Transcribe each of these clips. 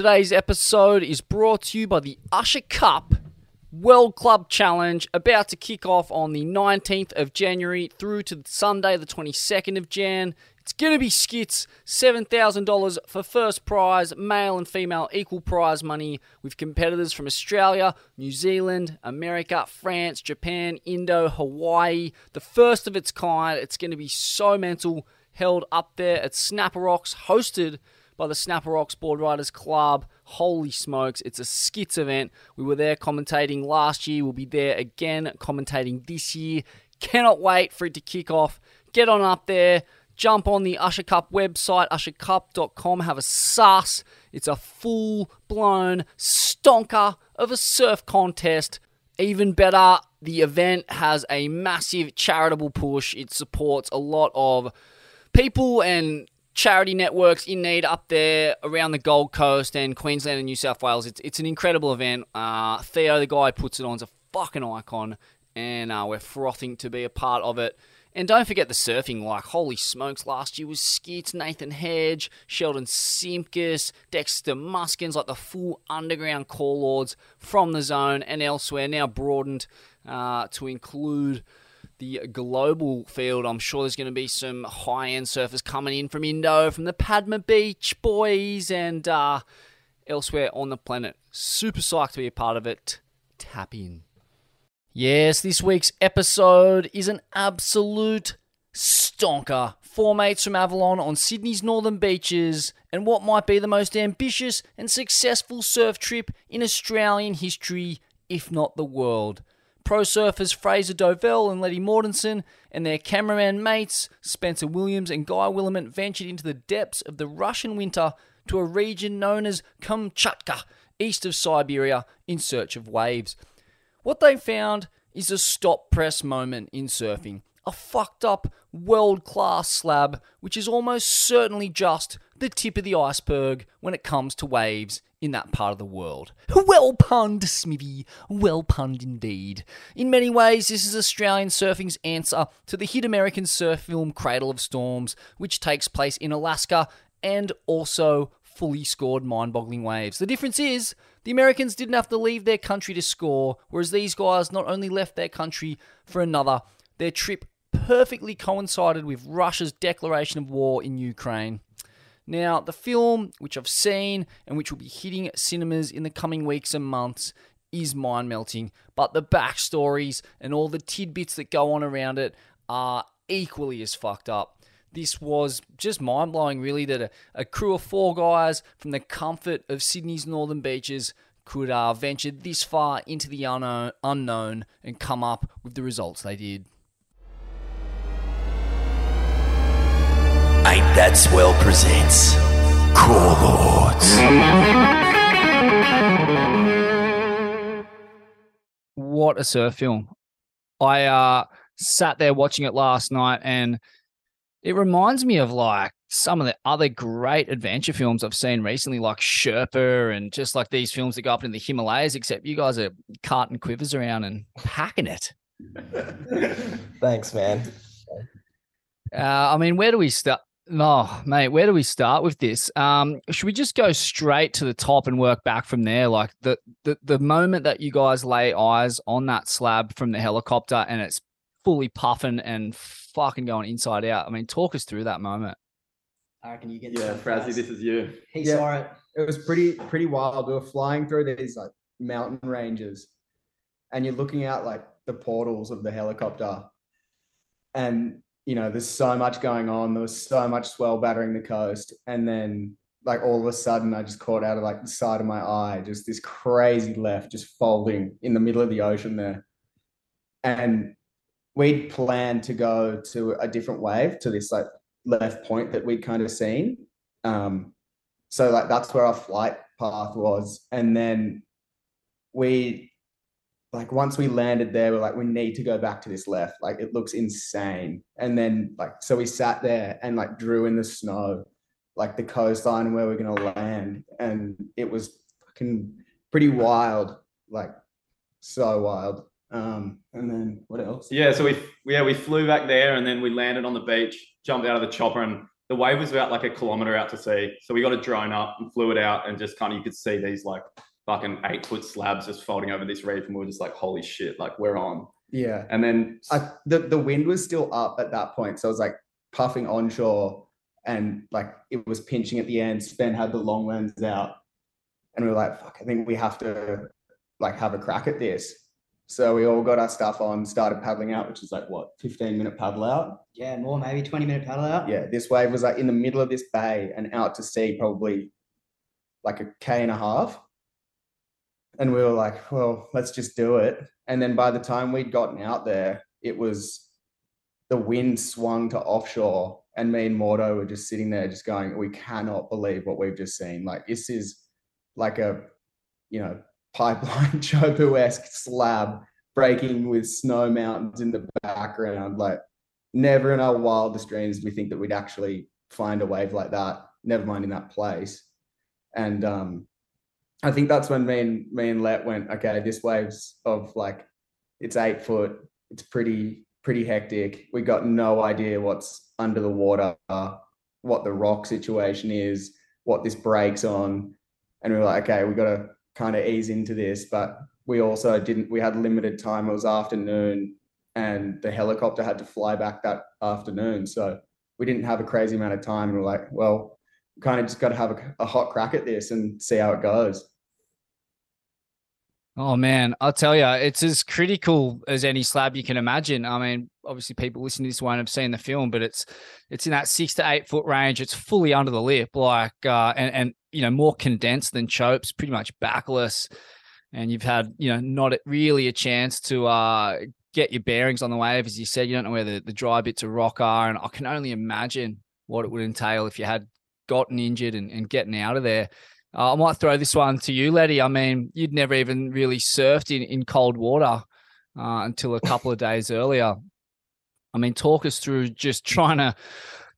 Today's episode is brought to you by the Usher Cup World Club Challenge, about to kick off on the 19th of January through to Sunday, the 22nd of Jan. It's going to be skits, $7,000 for first prize, male and female equal prize money, with competitors from Australia, New Zealand, America, France, Japan, Indo, Hawaii. The first of its kind. It's going to be so mental, held up there at Snapper Rocks, hosted by the Snapper Rocks Board Riders Club. Holy smokes, it's a skits event. We were there commentating last year. We'll be there again commentating this year. Cannot wait for it to kick off. Get on up there. Jump on the Usher Cup website, ushercup.com. Have a sus. It's a full blown stonker of a surf contest. Even better, the event has a massive charitable push. It supports a lot of people and charity networks in need up there around the Gold Coast and Queensland and New South Wales. It's, it's an incredible event. Uh, Theo, the guy who puts it on, is a fucking icon, and uh, we're frothing to be a part of it. And don't forget the surfing, like, holy smokes, last year was Skits, Nathan Hedge, Sheldon Simkus, Dexter Muskins, like the full underground core lords from the zone and elsewhere, now broadened uh, to include the global field. I'm sure there's going to be some high end surfers coming in from Indo, from the Padma Beach boys, and uh, elsewhere on the planet. Super psyched to be a part of it. Tap in. Yes, this week's episode is an absolute stonker. Four mates from Avalon on Sydney's northern beaches, and what might be the most ambitious and successful surf trip in Australian history, if not the world. Pro surfers Fraser Dovell and Letty Mortensen and their cameraman mates, Spencer Williams and Guy Williment, ventured into the depths of the Russian winter to a region known as Kamchatka, east of Siberia, in search of waves. What they found is a stop press moment in surfing. A fucked up, world class slab, which is almost certainly just the tip of the iceberg when it comes to waves in that part of the world. Well punned, Smithy. Well punned indeed. In many ways, this is Australian surfing's answer to the hit American surf film Cradle of Storms, which takes place in Alaska and also fully scored mind boggling waves. The difference is, the Americans didn't have to leave their country to score, whereas these guys not only left their country for another, their trip perfectly coincided with Russia's declaration of war in Ukraine. Now, the film, which I've seen and which will be hitting cinemas in the coming weeks and months, is mind melting, but the backstories and all the tidbits that go on around it are equally as fucked up. This was just mind blowing, really, that a, a, crew of four guys from the comfort of Sydney's northern beaches could uh, venture this far into the unknown, unknown and come up with the results they did. Ain't That Swell presents Core Lords. What a surf film. I uh, sat there watching it last night and it reminds me of like some of the other great adventure films I've seen recently, like Sherpa and just like these films that go up in the Himalayas, except you guys are carting quivers around and packing it. Thanks, man. Uh, I mean, where do we start? Oh, mate, where do we start with this? Um, should we just go straight to the top and work back from there? Like the, the the moment that you guys lay eyes on that slab from the helicopter and it's fully puffing and fucking going inside out. I mean, talk us through that moment. I reckon you get. Yeah, Frazzy, this is you. He yeah, saw it. It was pretty pretty wild. We were flying through these like mountain ranges, and you're looking out like the portals of the helicopter, and you know, there's so much going on. There was so much swell battering the coast. And then like all of a sudden I just caught out of like the side of my eye, just this crazy left just folding in the middle of the ocean there. And we'd planned to go to a different wave to this like left point that we'd kind of seen. Um, so like that's where our flight path was. And then we like once we landed there, we're like, we need to go back to this left. Like it looks insane. And then like so we sat there and like drew in the snow, like the coastline where we're gonna land. And it was fucking pretty wild, like so wild. Um, and then what else? Yeah, so we yeah we flew back there and then we landed on the beach, jumped out of the chopper and the wave was about like a kilometer out to sea. So we got a drone up and flew it out, and just kind of you could see these like fucking eight foot slabs just folding over this reef, and we were just like, holy shit, like we're on. Yeah. And then I, the, the wind was still up at that point. So it was like puffing onshore and like it was pinching at the end. Spen had the long lens out. And we were like, fuck, I think we have to like have a crack at this. So we all got our stuff on, started paddling out, which is like what, 15 minute paddle out. Yeah, more maybe 20 minute paddle out. Yeah, this wave was like in the middle of this bay and out to sea, probably like a K and a half. And we were like, well, let's just do it. And then by the time we'd gotten out there, it was the wind swung to offshore. And me and Mordo were just sitting there, just going, we cannot believe what we've just seen. Like, this is like a, you know, pipeline Chopu esque slab breaking with snow mountains in the background. Like, never in our wildest dreams we think that we'd actually find a wave like that, never mind in that place. And um, I think that's when me and me and Let went, okay, this wave's of like it's eight foot, it's pretty, pretty hectic. We got no idea what's under the water, what the rock situation is, what this breaks on. And we were like, okay, we gotta kind of ease into this. But we also didn't, we had limited time. It was afternoon and the helicopter had to fly back that afternoon. So we didn't have a crazy amount of time. And we're like, well, kind of just got to have a, a, hot crack at this and see how it goes. Oh man, I'll tell you, it's as critical as any slab you can imagine. I mean, obviously, people listening to this won't have seen the film, but it's it's in that six to eight foot range. It's fully under the lip, like uh, and and you know more condensed than Chopes, pretty much backless. And you've had you know not really a chance to uh, get your bearings on the wave, as you said. You don't know where the, the dry bits of rock are, and I can only imagine what it would entail if you had gotten injured and, and getting out of there. Uh, I might throw this one to you, Letty. I mean, you'd never even really surfed in, in cold water uh, until a couple of days earlier. I mean, talk us through just trying to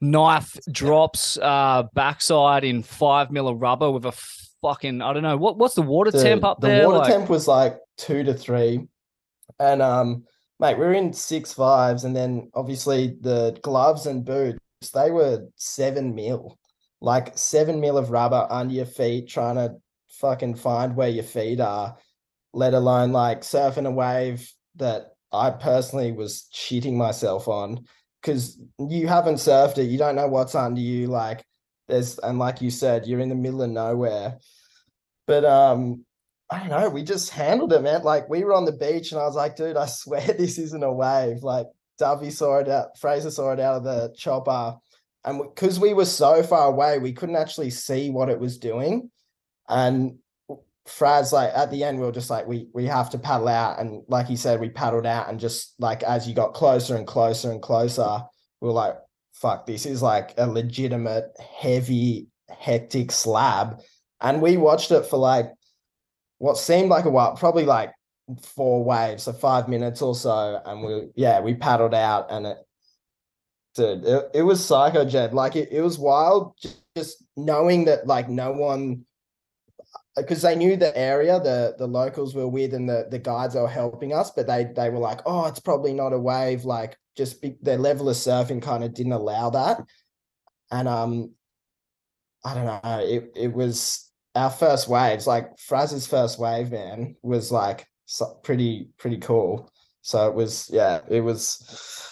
knife drops uh, backside in five mil of rubber with a fucking I don't know what what's the water the, temp up the there? The water like? temp was like two to three, and um, mate, we are in six fives, and then obviously the gloves and boots they were seven mil like seven mil of rubber under your feet, trying to fucking find where your feet are, let alone like surfing a wave that I personally was cheating myself on because you haven't surfed it. You don't know what's under you. Like there's, and like you said, you're in the middle of nowhere. But um, I don't know. We just handled it, man. Like we were on the beach, and I was like, dude, I swear this isn't a wave. Like Dovey saw it out, Fraser saw it out of the chopper and because we were so far away, we couldn't actually see what it was doing. And Fraz, like at the end, we were just like, we we have to paddle out. And like he said, we paddled out, and just like as you got closer and closer and closer, we were like, fuck, this is like a legitimate, heavy, hectic slab. And we watched it for like what seemed like a while, probably like four waves, so five minutes or so. And we yeah, we paddled out and it dude, it, it was psycho Jed. Like it, it was wild just knowing that like no one because they knew the area the the locals were with and the the guides were helping us but they they were like oh it's probably not a wave like just be, their level of surfing kind of didn't allow that and um i don't know it it was our first waves like Fraz's first wave man was like pretty pretty cool so it was yeah it was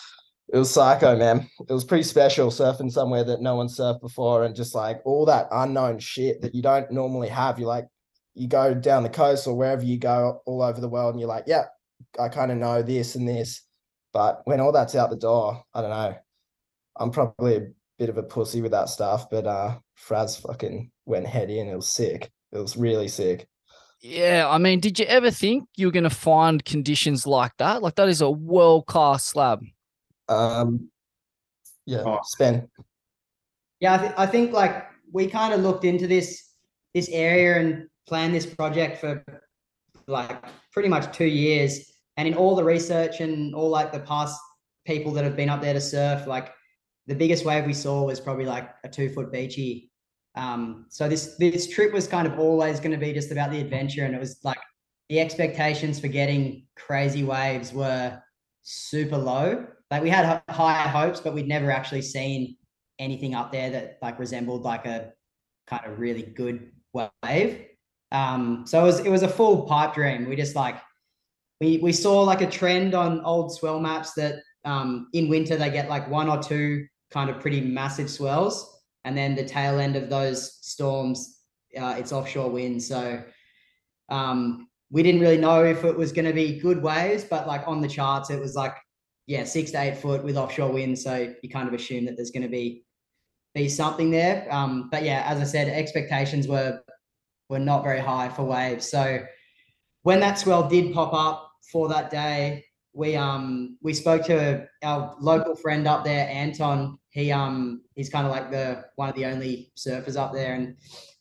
it was psycho, man. It was pretty special surfing somewhere that no one surfed before and just like all that unknown shit that you don't normally have. You like, you go down the coast or wherever you go all over the world and you're like, yeah, I kind of know this and this. But when all that's out the door, I don't know. I'm probably a bit of a pussy with that stuff, but uh Fraz fucking went head in. It was sick. It was really sick. Yeah, I mean, did you ever think you were going to find conditions like that? Like that is a world class slab. Um, yeah, oh. Spen. Yeah, I, th- I think like we kind of looked into this this area and planned this project for like pretty much two years. And in all the research and all like the past people that have been up there to surf, like the biggest wave we saw was probably like a two foot beachy. Um, so this this trip was kind of always going to be just about the adventure, and it was like the expectations for getting crazy waves were super low. Like we had higher hopes, but we'd never actually seen anything up there that like resembled like a kind of really good wave. Um, so it was it was a full pipe dream. We just like we we saw like a trend on old swell maps that um, in winter they get like one or two kind of pretty massive swells, and then the tail end of those storms, uh, it's offshore wind. So um, we didn't really know if it was going to be good waves, but like on the charts, it was like yeah six to eight foot with offshore wind. So you kind of assume that there's going to be be something there. Um, but yeah, as I said, expectations were were not very high for waves. So when that swell did pop up for that day, we um we spoke to our local friend up there, Anton. He um he's kind of like the one of the only surfers up there, and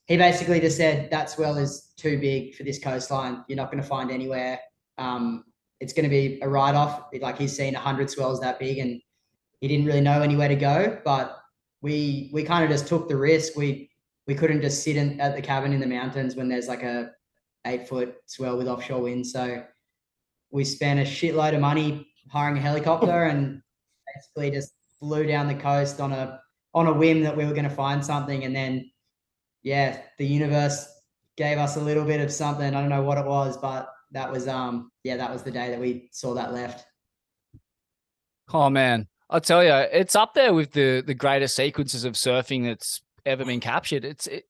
he basically just said that swell is too big for this coastline. You're not going to find anywhere. Um, it's going to be a write off. Like he's seen hundred swells that big, and he didn't really know anywhere to go. But we we kind of just took the risk. We we couldn't just sit in, at the cabin in the mountains when there's like a eight foot swell with offshore wind. So we spent a shitload of money hiring a helicopter and basically just flew down the coast on a on a whim that we were going to find something and then yeah the universe gave us a little bit of something i don't know what it was but that was um yeah that was the day that we saw that left Oh man, I'll tell you, it's up there with the the greatest sequences of surfing that's ever been captured. It's it,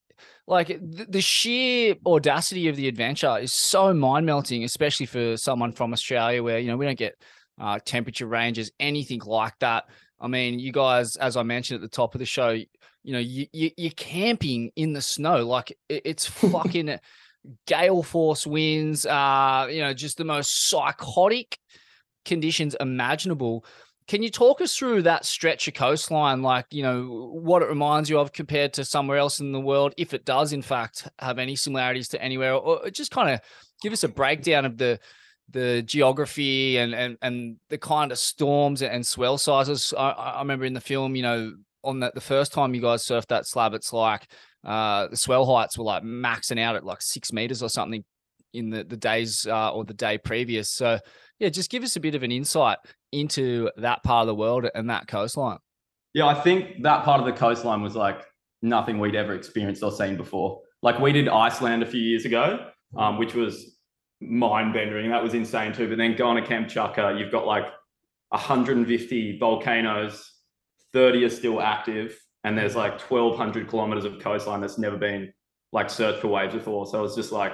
like the, the sheer audacity of the adventure is so mind melting, especially for someone from Australia, where you know we don't get uh, temperature ranges, anything like that. I mean, you guys, as I mentioned at the top of the show, you know, you, you you're camping in the snow, like it, it's fucking gale force winds, uh, you know, just the most psychotic conditions imaginable. Can you talk us through that stretch of coastline, like you know what it reminds you of compared to somewhere else in the world, if it does in fact have any similarities to anywhere, or just kind of give us a breakdown of the the geography and and and the kind of storms and swell sizes. I, I remember in the film, you know, on that the first time you guys surfed that slab, it's like uh, the swell heights were like maxing out at like six meters or something in the the days uh, or the day previous. So yeah, just give us a bit of an insight into that part of the world and that coastline. Yeah, I think that part of the coastline was like nothing we'd ever experienced or seen before. Like we did Iceland a few years ago, um, which was mind bending. That was insane too. But then going to Kamchatka, you've got like 150 volcanoes, 30 are still active, and there's like 1,200 kilometers of coastline that's never been like searched for waves before. So it's just like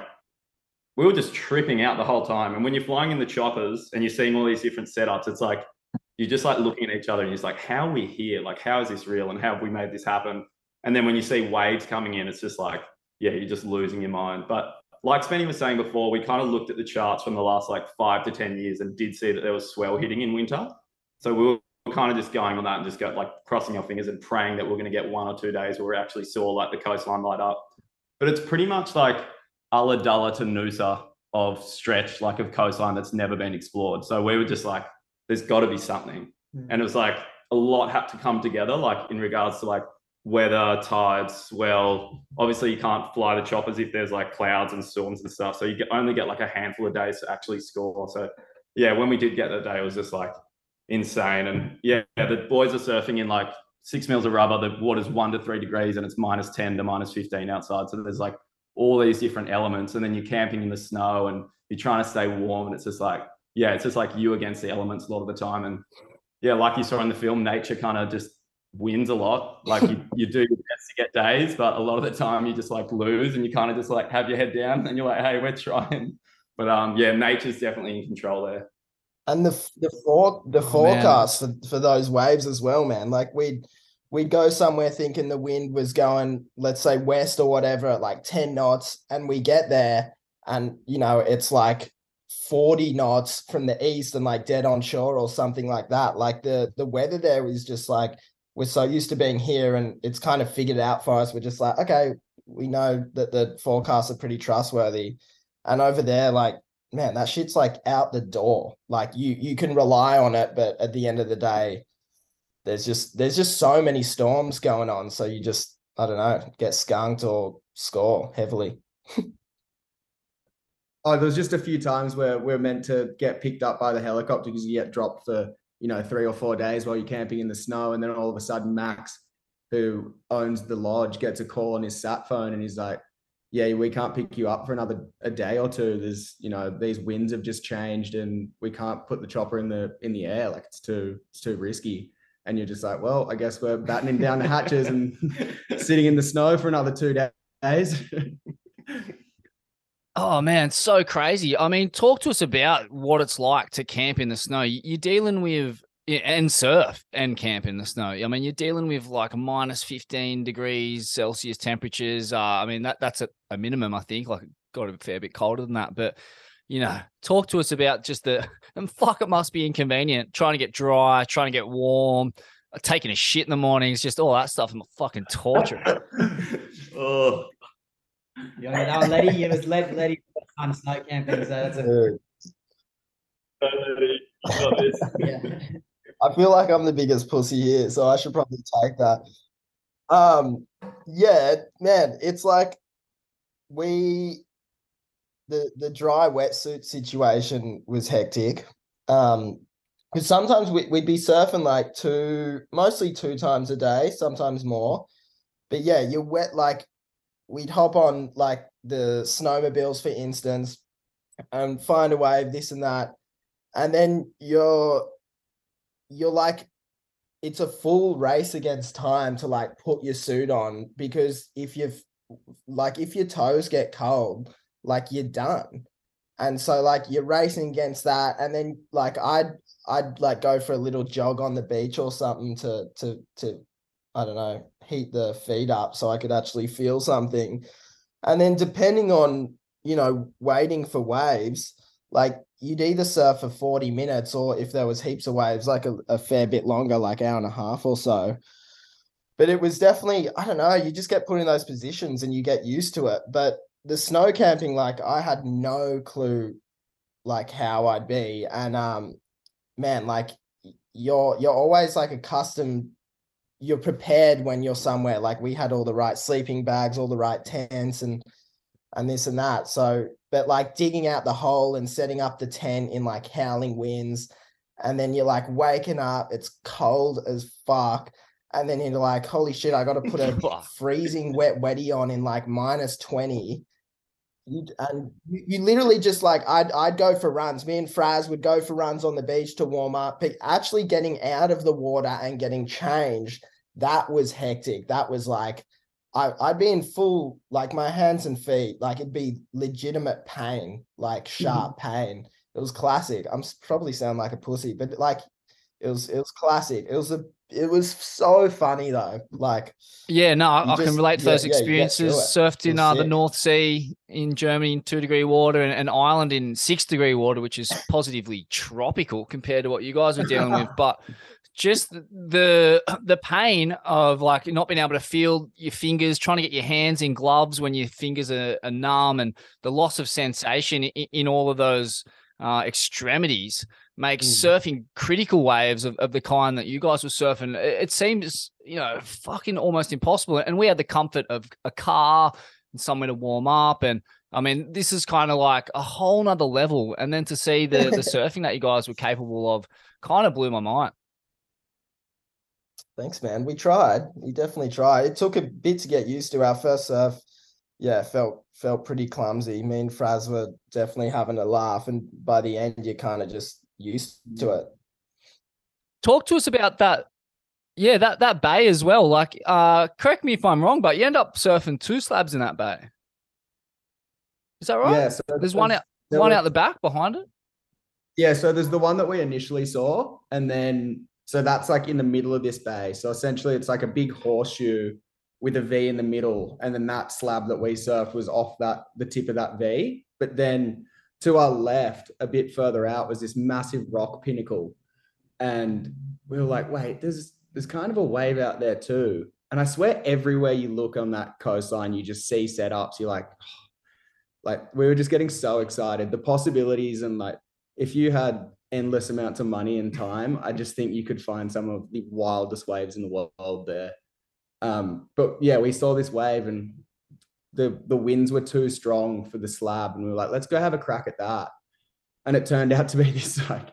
we were just tripping out the whole time. And when you're flying in the choppers and you're seeing all these different setups, it's like you're just like looking at each other and you're just like, how are we here? Like, how is this real? And how have we made this happen? And then when you see waves coming in, it's just like, yeah, you're just losing your mind. But like Spenny was saying before, we kind of looked at the charts from the last like five to 10 years and did see that there was swell hitting in winter. So we were kind of just going on that and just go like crossing our fingers and praying that we're going to get one or two days where we actually saw like the coastline light up. But it's pretty much like Ulladulla to Noosa of stretch, like of coastline that's never been explored. So we were just like, there's got to be something. Mm. And it was like a lot had to come together, like in regards to like weather, tides, swell. Obviously, you can't fly the choppers if there's like clouds and storms and stuff. So you only get like a handful of days to actually score. So yeah, when we did get that day, it was just like insane. And yeah, the boys are surfing in like six mils of rubber. The water's one to three degrees and it's minus 10 to minus 15 outside. So there's like all these different elements and then you're camping in the snow and you're trying to stay warm and it's just like yeah it's just like you against the elements a lot of the time and yeah like you saw in the film nature kind of just wins a lot like you, you do your best to get days but a lot of the time you just like lose and you kind of just like have your head down and you're like hey we're trying but um yeah nature's definitely in control there and the the for, the oh, forecast for, for those waves as well man like we we'd go somewhere thinking the wind was going, let's say west or whatever at like 10 knots. And we get there and, you know, it's like 40 knots from the east and like dead on shore or something like that. Like the, the weather there is just like, we're so used to being here and it's kind of figured out for us. We're just like, okay, we know that the forecasts are pretty trustworthy. And over there, like, man, that shit's like out the door. Like you, you can rely on it, but at the end of the day, there's just there's just so many storms going on. So you just I don't know get skunked or score heavily. oh, there was just a few times where we're meant to get picked up by the helicopter because you get dropped for you know three or four days while you're camping in the snow, and then all of a sudden Max who owns the lodge gets a call on his sat phone and he's like, yeah, we can't pick you up for another a day or two. There's, you know, these winds have just changed and we can't put the chopper in the in the air. Like it's too it's too risky. And you're just like, well, I guess we're battening down the hatches and sitting in the snow for another two days. Oh man, so crazy. I mean, talk to us about what it's like to camp in the snow. You're dealing with and surf and camp in the snow. I mean, you're dealing with like minus 15 degrees Celsius temperatures. Uh, I mean, that that's a, a minimum, I think. Like, got a fair bit colder than that. But you know, talk to us about just the and fuck, it must be inconvenient trying to get dry, trying to get warm, taking a shit in the mornings, just all that stuff. I'm a fucking torture. oh, You know, that one, Letty, it was Letty, Letty on snow camping, so that's a Dude, yeah. I feel like I'm the biggest pussy here, so I should probably take that. Um, yeah, man, it's like we the the dry wetsuit situation was hectic. Um, because sometimes we, we'd be surfing like two, mostly two times a day, sometimes more. But yeah, you're wet like we'd hop on like the snowmobiles, for instance, and find a wave, this and that. And then you're you're like it's a full race against time to like put your suit on because if you've like if your toes get cold, like you're done. And so like you're racing against that. And then like I'd I'd like go for a little jog on the beach or something to to to I don't know, heat the feet up so I could actually feel something. And then depending on, you know, waiting for waves, like you'd either surf for 40 minutes or if there was heaps of waves, like a, a fair bit longer, like hour and a half or so. But it was definitely, I don't know, you just get put in those positions and you get used to it. But the snow camping, like I had no clue like how I'd be. And um man, like you're you're always like accustomed you're prepared when you're somewhere like we had all the right sleeping bags all the right tents and and this and that so but like digging out the hole and setting up the tent in like howling winds and then you're like waking up it's cold as fuck and then you're like holy shit i gotta put a freezing wet wetty on in like minus 20 you, and you, you literally just like I'd I'd go for runs. Me and Fraz would go for runs on the beach to warm up. But actually getting out of the water and getting changed, that was hectic. That was like I, I'd be in full like my hands and feet, like it'd be legitimate pain, like sharp pain. It was classic. I'm probably sound like a pussy, but like it was it was classic. It was a it was so funny though. Like Yeah, no, I, I can relate to yeah, those yeah, experiences. it. Surfed in uh, the. North Sea in Germany in two degree water and an island in six degree water, which is positively tropical compared to what you guys are dealing with. But just the the pain of like not being able to feel your fingers, trying to get your hands in gloves when your fingers are, are numb, and the loss of sensation in, in all of those uh, extremities makes Mm. surfing critical waves of, of the kind that you guys were surfing. It, it seems, you know, fucking almost impossible. And we had the comfort of a car and somewhere to warm up. And I mean, this is kind of like a whole nother level. And then to see the the surfing that you guys were capable of kind of blew my mind. Thanks, man. We tried. We definitely tried. It took a bit to get used to. Our first surf, yeah, felt felt pretty clumsy. Me and Fraz were definitely having a laugh, and by the end, you're kind of just used to it. Talk to us about that. Yeah, that that bay as well. Like, uh, correct me if I'm wrong, but you end up surfing two slabs in that bay. Is that right? Yeah, so There's one out, there one was- out the back behind it. Yeah, so there's the one that we initially saw, and then so that's like in the middle of this bay. So essentially, it's like a big horseshoe with a V in the middle, and then that slab that we surfed was off that the tip of that V. But then to our left, a bit further out, was this massive rock pinnacle, and we were like, wait, there's there's kind of a wave out there too. And I swear, everywhere you look on that coastline, you just see setups. You're like, oh, like we were just getting so excited. The possibilities and like if you had endless amounts of money and time, I just think you could find some of the wildest waves in the world there. Um, but yeah, we saw this wave and the the winds were too strong for the slab, and we were like, let's go have a crack at that. And it turned out to be this like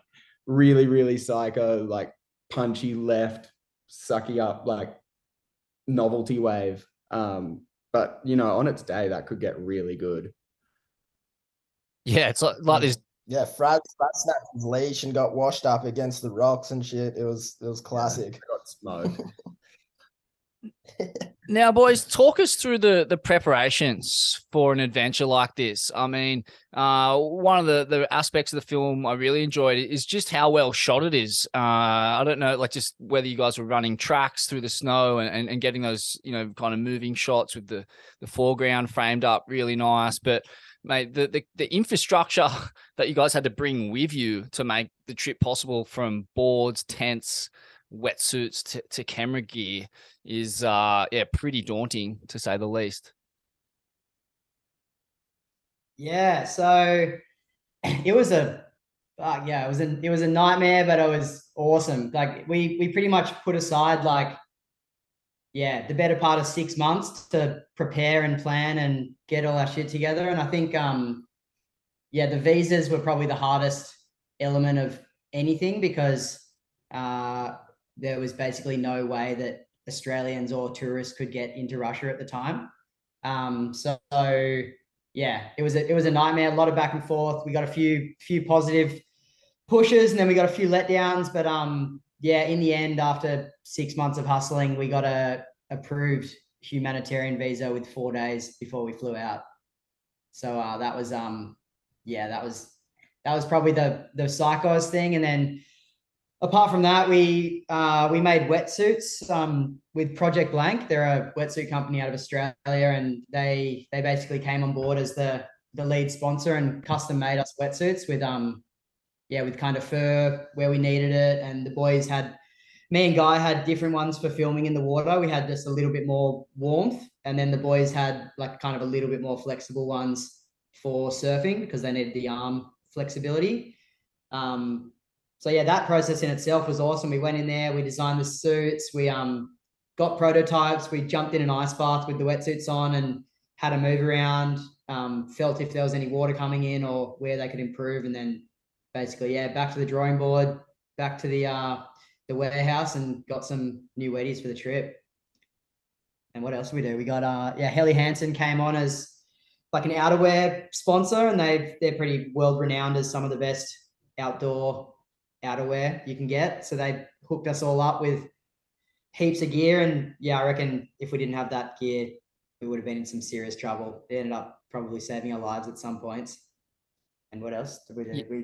really, really psycho, like punchy left, sucky up, like novelty wave. Um, but you know, on its day, that could get really good. Yeah, it's like, like this. Yeah, Frad, Frad snapped his leash and got washed up against the rocks and shit. It was it was classic. Got smoked. Now, boys, talk us through the the preparations for an adventure like this. I mean, uh, one of the the aspects of the film I really enjoyed is just how well shot it is. Uh, I don't know, like just whether you guys were running tracks through the snow and, and, and getting those, you know, kind of moving shots with the the foreground framed up really nice, but mate, the, the the infrastructure that you guys had to bring with you to make the trip possible from boards, tents, wetsuits to, to camera gear is uh yeah pretty daunting to say the least Yeah, so it was a uh, yeah, it was a it was a nightmare, but it was awesome. Like we we pretty much put aside like yeah, the better part of six months to prepare and plan and get all our shit together. And I think um yeah, the visas were probably the hardest element of anything because uh there was basically no way that Australians or tourists could get into Russia at the time. Um, so yeah, it was a it was a nightmare. A lot of back and forth. We got a few few positive pushes, and then we got a few letdowns. But um, yeah, in the end, after six months of hustling, we got a approved humanitarian visa with four days before we flew out. So uh, that was um, yeah, that was that was probably the the psychos thing, and then apart from that, we uh, we made wetsuits um, with Project Blank. They're a wetsuit company out of Australia, and they they basically came on board as the the lead sponsor and custom made us wetsuits with um yeah with kind of fur where we needed it, and the boys had me and Guy had different ones for filming in the water. We had just a little bit more warmth, and then the boys had like kind of a little bit more flexible ones for surfing because they needed the arm flexibility. Um, so yeah, that process in itself was awesome. We went in there, we designed the suits, we um got prototypes, we jumped in an ice bath with the wetsuits on and had a move around, um, felt if there was any water coming in or where they could improve, and then basically, yeah, back to the drawing board, back to the uh the warehouse and got some new weddies for the trip. And what else did we do? We got uh yeah, Helly Hansen came on as like an outerwear sponsor, and they they're pretty world renowned as some of the best outdoor outerwear you can get. So they hooked us all up with heaps of gear. And yeah, I reckon if we didn't have that gear, we would have been in some serious trouble. It ended up probably saving our lives at some points. And what else did we do? Yeah. We,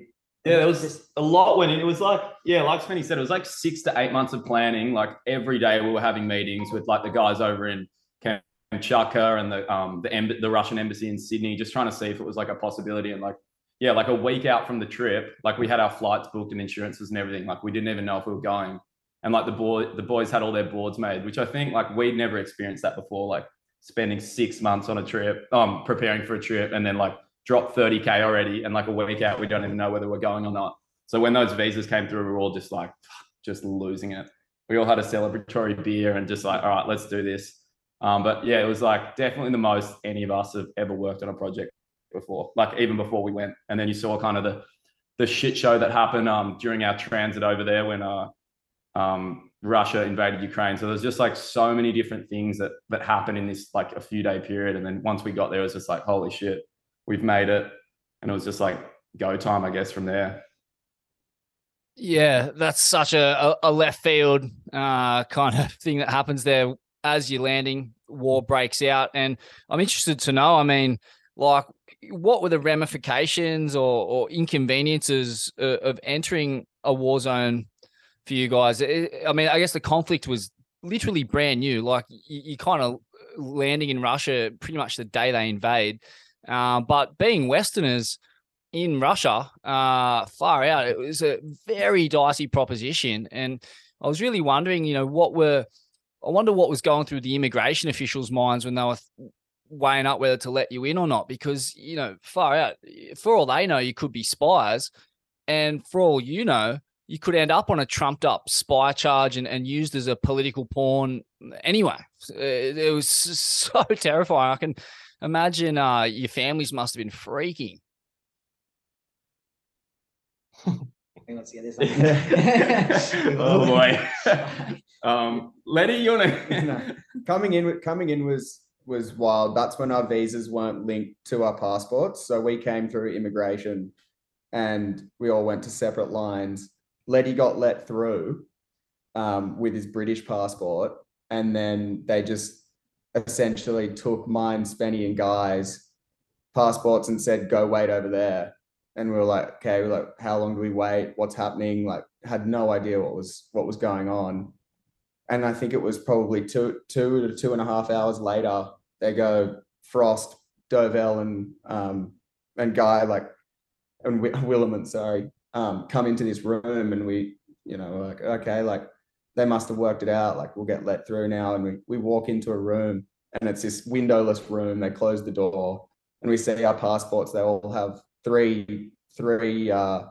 Yeah, there was a lot went in. It was like, yeah, like Spenny said, it was like six to eight months of planning. Like every day we were having meetings with like the guys over in And the um the the Russian embassy in Sydney, just trying to see if it was like a possibility. And like, yeah, like a week out from the trip, like we had our flights booked and insurances and everything. Like we didn't even know if we were going. And like the boy, the boys had all their boards made, which I think like we'd never experienced that before. Like spending six months on a trip, um, preparing for a trip, and then like drop 30k already, and like a week out, we don't even know whether we're going or not. So when those visas came through, we were all just like, just losing it. We all had a celebratory beer and just like, all right, let's do this. Um, but yeah, it was like definitely the most any of us have ever worked on a project before, like even before we went. And then you saw kind of the the shit show that happened um, during our transit over there when uh, um, Russia invaded Ukraine. So there's just like so many different things that that happened in this like a few day period. And then once we got there, it was just like, holy shit, we've made it. And it was just like go time, I guess, from there. Yeah, that's such a, a, left field uh, kind of thing that happens there as you're landing. War breaks out, and I'm interested to know. I mean, like, what were the ramifications or, or inconveniences uh, of entering a war zone for you guys? I I mean, I guess the conflict was literally brand new. Like, you, you kind of landing in Russia pretty much the day they invade. Uh, but being Westerners in Russia, uh, far out, it was a very dicey proposition. And I was really wondering, you know, what were, I wonder what was going through the immigration officials' minds when they were weighing up whether to let you in or not. Because, you know, far out, for all they know, you could be spies. And for all you know, you could end up on a trumped up spy charge and, and used as a political pawn anyway. It, it was so terrifying. I can imagine uh, your families must have been freaking. Let's get this. oh boy. um, Letty, you wanna? No. coming in coming in was was wild. That's when our visas weren't linked to our passports. So we came through immigration and we all went to separate lines. Letty got let through um, with his British passport. And then they just essentially took mine, Spenny, and Guy's passports and said, go wait over there. And we were like, okay, we're like, how long do we wait? What's happening? Like, had no idea what was what was going on and I think it was probably two two to two and a half hours later, they go Frost, Dovell, and um, and Guy like and Wi- Willerman, sorry, um, come into this room, and we, you know, like okay, like they must have worked it out. Like we'll get let through now, and we we walk into a room, and it's this windowless room. They close the door, and we see our passports. They all have three three uh,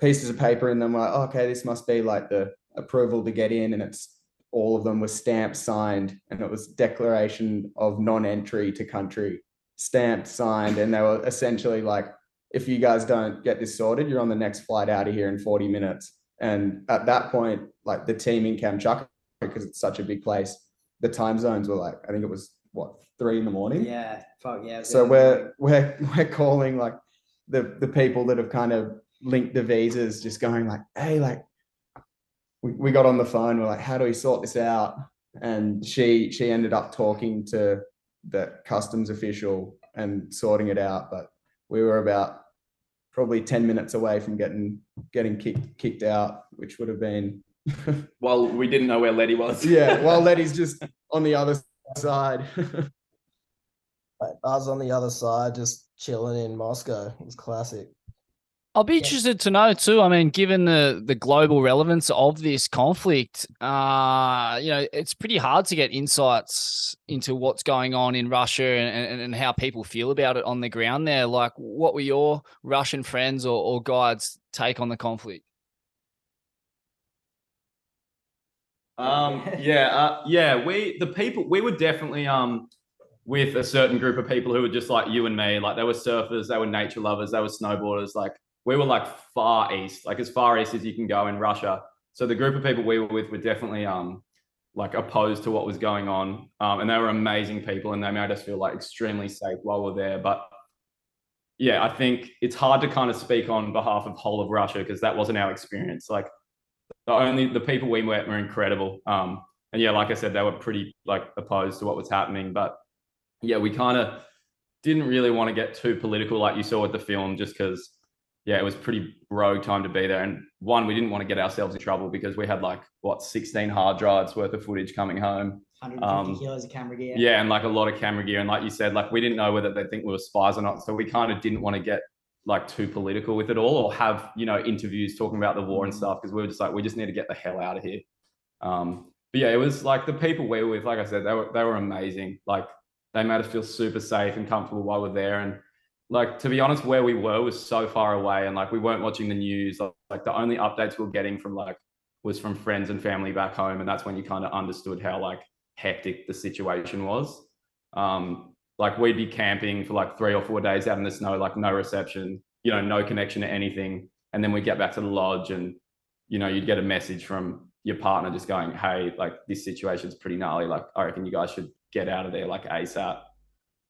pieces of paper in them. We're like, "Oh, okay, this must be like the approval to get in, and it's all of them were stamped, signed, and it was declaration of non-entry to country, stamped, signed, and they were essentially like, if you guys don't get this sorted, you're on the next flight out of here in 40 minutes. And at that point, like the team in Kamchatka, because it's such a big place, the time zones were like, I think it was what three in the morning. Yeah, fuck yeah. So we're we're we're calling like the the people that have kind of linked the visas, just going like, hey, like we, we got on the phone, we're like, how do we sort this out? And she she ended up talking to the customs official and sorting it out. But we were about probably 10 minutes away from getting getting kicked kicked out, which would have been Well, we didn't know where Letty was. yeah, while Letty's just on the other side. Like, I was on the other side, just chilling in Moscow. It was classic. I'll be interested to know too. I mean, given the the global relevance of this conflict, uh, you know, it's pretty hard to get insights into what's going on in Russia and, and, and how people feel about it on the ground there. Like, what were your Russian friends or, or guides' take on the conflict? Um, yeah, uh, yeah. We the people we were definitely um with a certain group of people who were just like you and me. Like they were surfers, they were nature lovers, they were snowboarders. Like we were like far east, like as far east as you can go in Russia. So the group of people we were with were definitely um like opposed to what was going on. Um, and they were amazing people, and they made us feel like extremely safe while we're there. But yeah, I think it's hard to kind of speak on behalf of whole of Russia because that wasn't our experience. Like the only the people we met were incredible. Um, and yeah, like I said, they were pretty like opposed to what was happening. But yeah, we kind of didn't really want to get too political, like you saw with the film, just because yeah, it was pretty rogue time to be there. And one, we didn't want to get ourselves in trouble because we had like what 16 hard drives worth of footage coming home. 150 um, kilos of camera gear. Yeah, and like a lot of camera gear. And like you said, like we didn't know whether they think we were spies or not. So we kind of didn't want to get like too political with it all or have, you know, interviews talking about the war and stuff because we were just like, we just need to get the hell out of here. Um, but yeah, it was like the people we were with, like I said, they were they were amazing. Like they made us feel super safe and comfortable while we're there. And like to be honest, where we were was so far away and like we weren't watching the news. Like, the only updates we were getting from like was from friends and family back home. And that's when you kind of understood how like hectic the situation was. Um, like we'd be camping for like three or four days out in the snow, like no reception, you know, no connection to anything. And then we get back to the lodge and, you know, you'd get a message from your partner just going, Hey, like this situation's pretty gnarly. Like, I reckon you guys should get out of there like ASAP.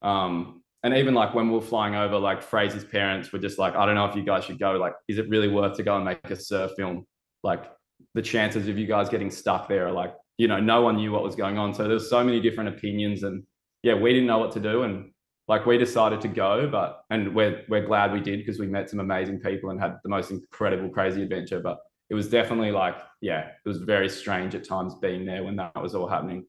Um, and even like when we were flying over, like Fraser's parents were just like, I don't know if you guys should go. Like, is it really worth to go and make a surf film? Like, the chances of you guys getting stuck there are like, you know, no one knew what was going on. So there's so many different opinions, and yeah, we didn't know what to do, and like we decided to go, but and we're we're glad we did because we met some amazing people and had the most incredible, crazy adventure. But it was definitely like, yeah, it was very strange at times being there when that was all happening.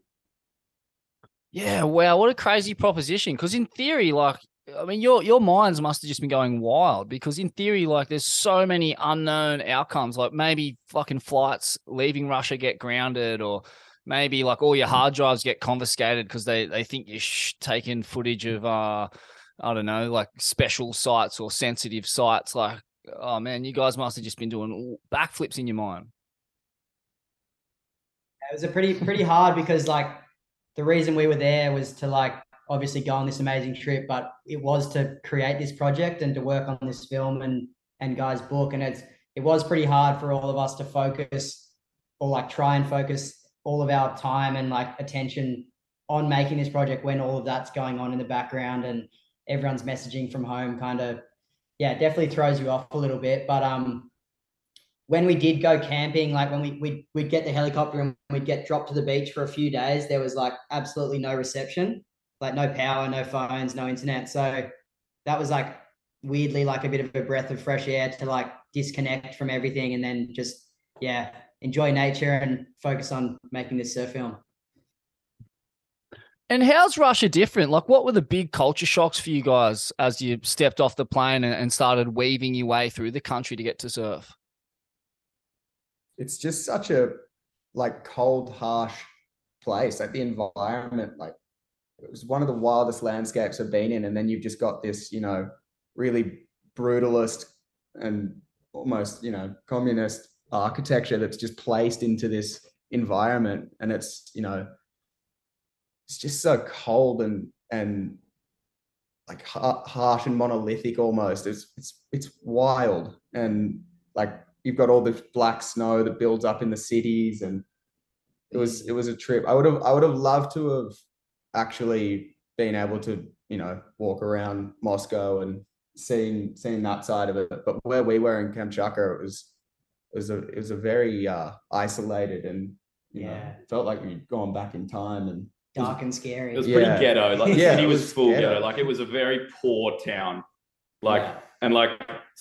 Yeah, wow, what a crazy proposition. Because in theory, like, I mean, your your minds must have just been going wild. Because in theory, like, there's so many unknown outcomes. Like maybe fucking flights leaving Russia get grounded, or maybe like all your hard drives get confiscated because they they think you're sh- taking footage of uh, I don't know, like special sites or sensitive sites. Like, oh man, you guys must have just been doing backflips in your mind. It was a pretty pretty hard because like the reason we were there was to like obviously go on this amazing trip, but it was to create this project and to work on this film and and guy's book. And it's it was pretty hard for all of us to focus or like try and focus all of our time and like attention on making this project when all of that's going on in the background and everyone's messaging from home kind of yeah definitely throws you off a little bit but um when we did go camping like when we we'd, we'd get the helicopter and we'd get dropped to the beach for a few days there was like absolutely no reception like no power no phones no internet so that was like weirdly like a bit of a breath of fresh air to like disconnect from everything and then just yeah enjoy nature and focus on making this surf film And how's Russia different? Like, what were the big culture shocks for you guys as you stepped off the plane and, and started weaving your way through the country to get to surf? It's just such a like cold, harsh place. Like the environment, like it was one of the wildest landscapes I've been in. And then you've just got this, you know, really brutalist and almost, you know, communist architecture that's just placed into this environment. And it's, you know, it's just so cold and and like harsh and monolithic almost. It's it's it's wild and like you've got all this black snow that builds up in the cities and it was it was a trip. I would have I would have loved to have actually been able to you know walk around Moscow and seen seen that side of it. But where we were in Kamchatka, it was it was a it was a very uh, isolated and you know Yeah. felt like we'd gone back in time and it was- dark and scary It was Yeah. pretty ghetto. Like the Yeah, city it was, was full ghetto. ghetto. Like it was a very poor town. Like Yeah. and like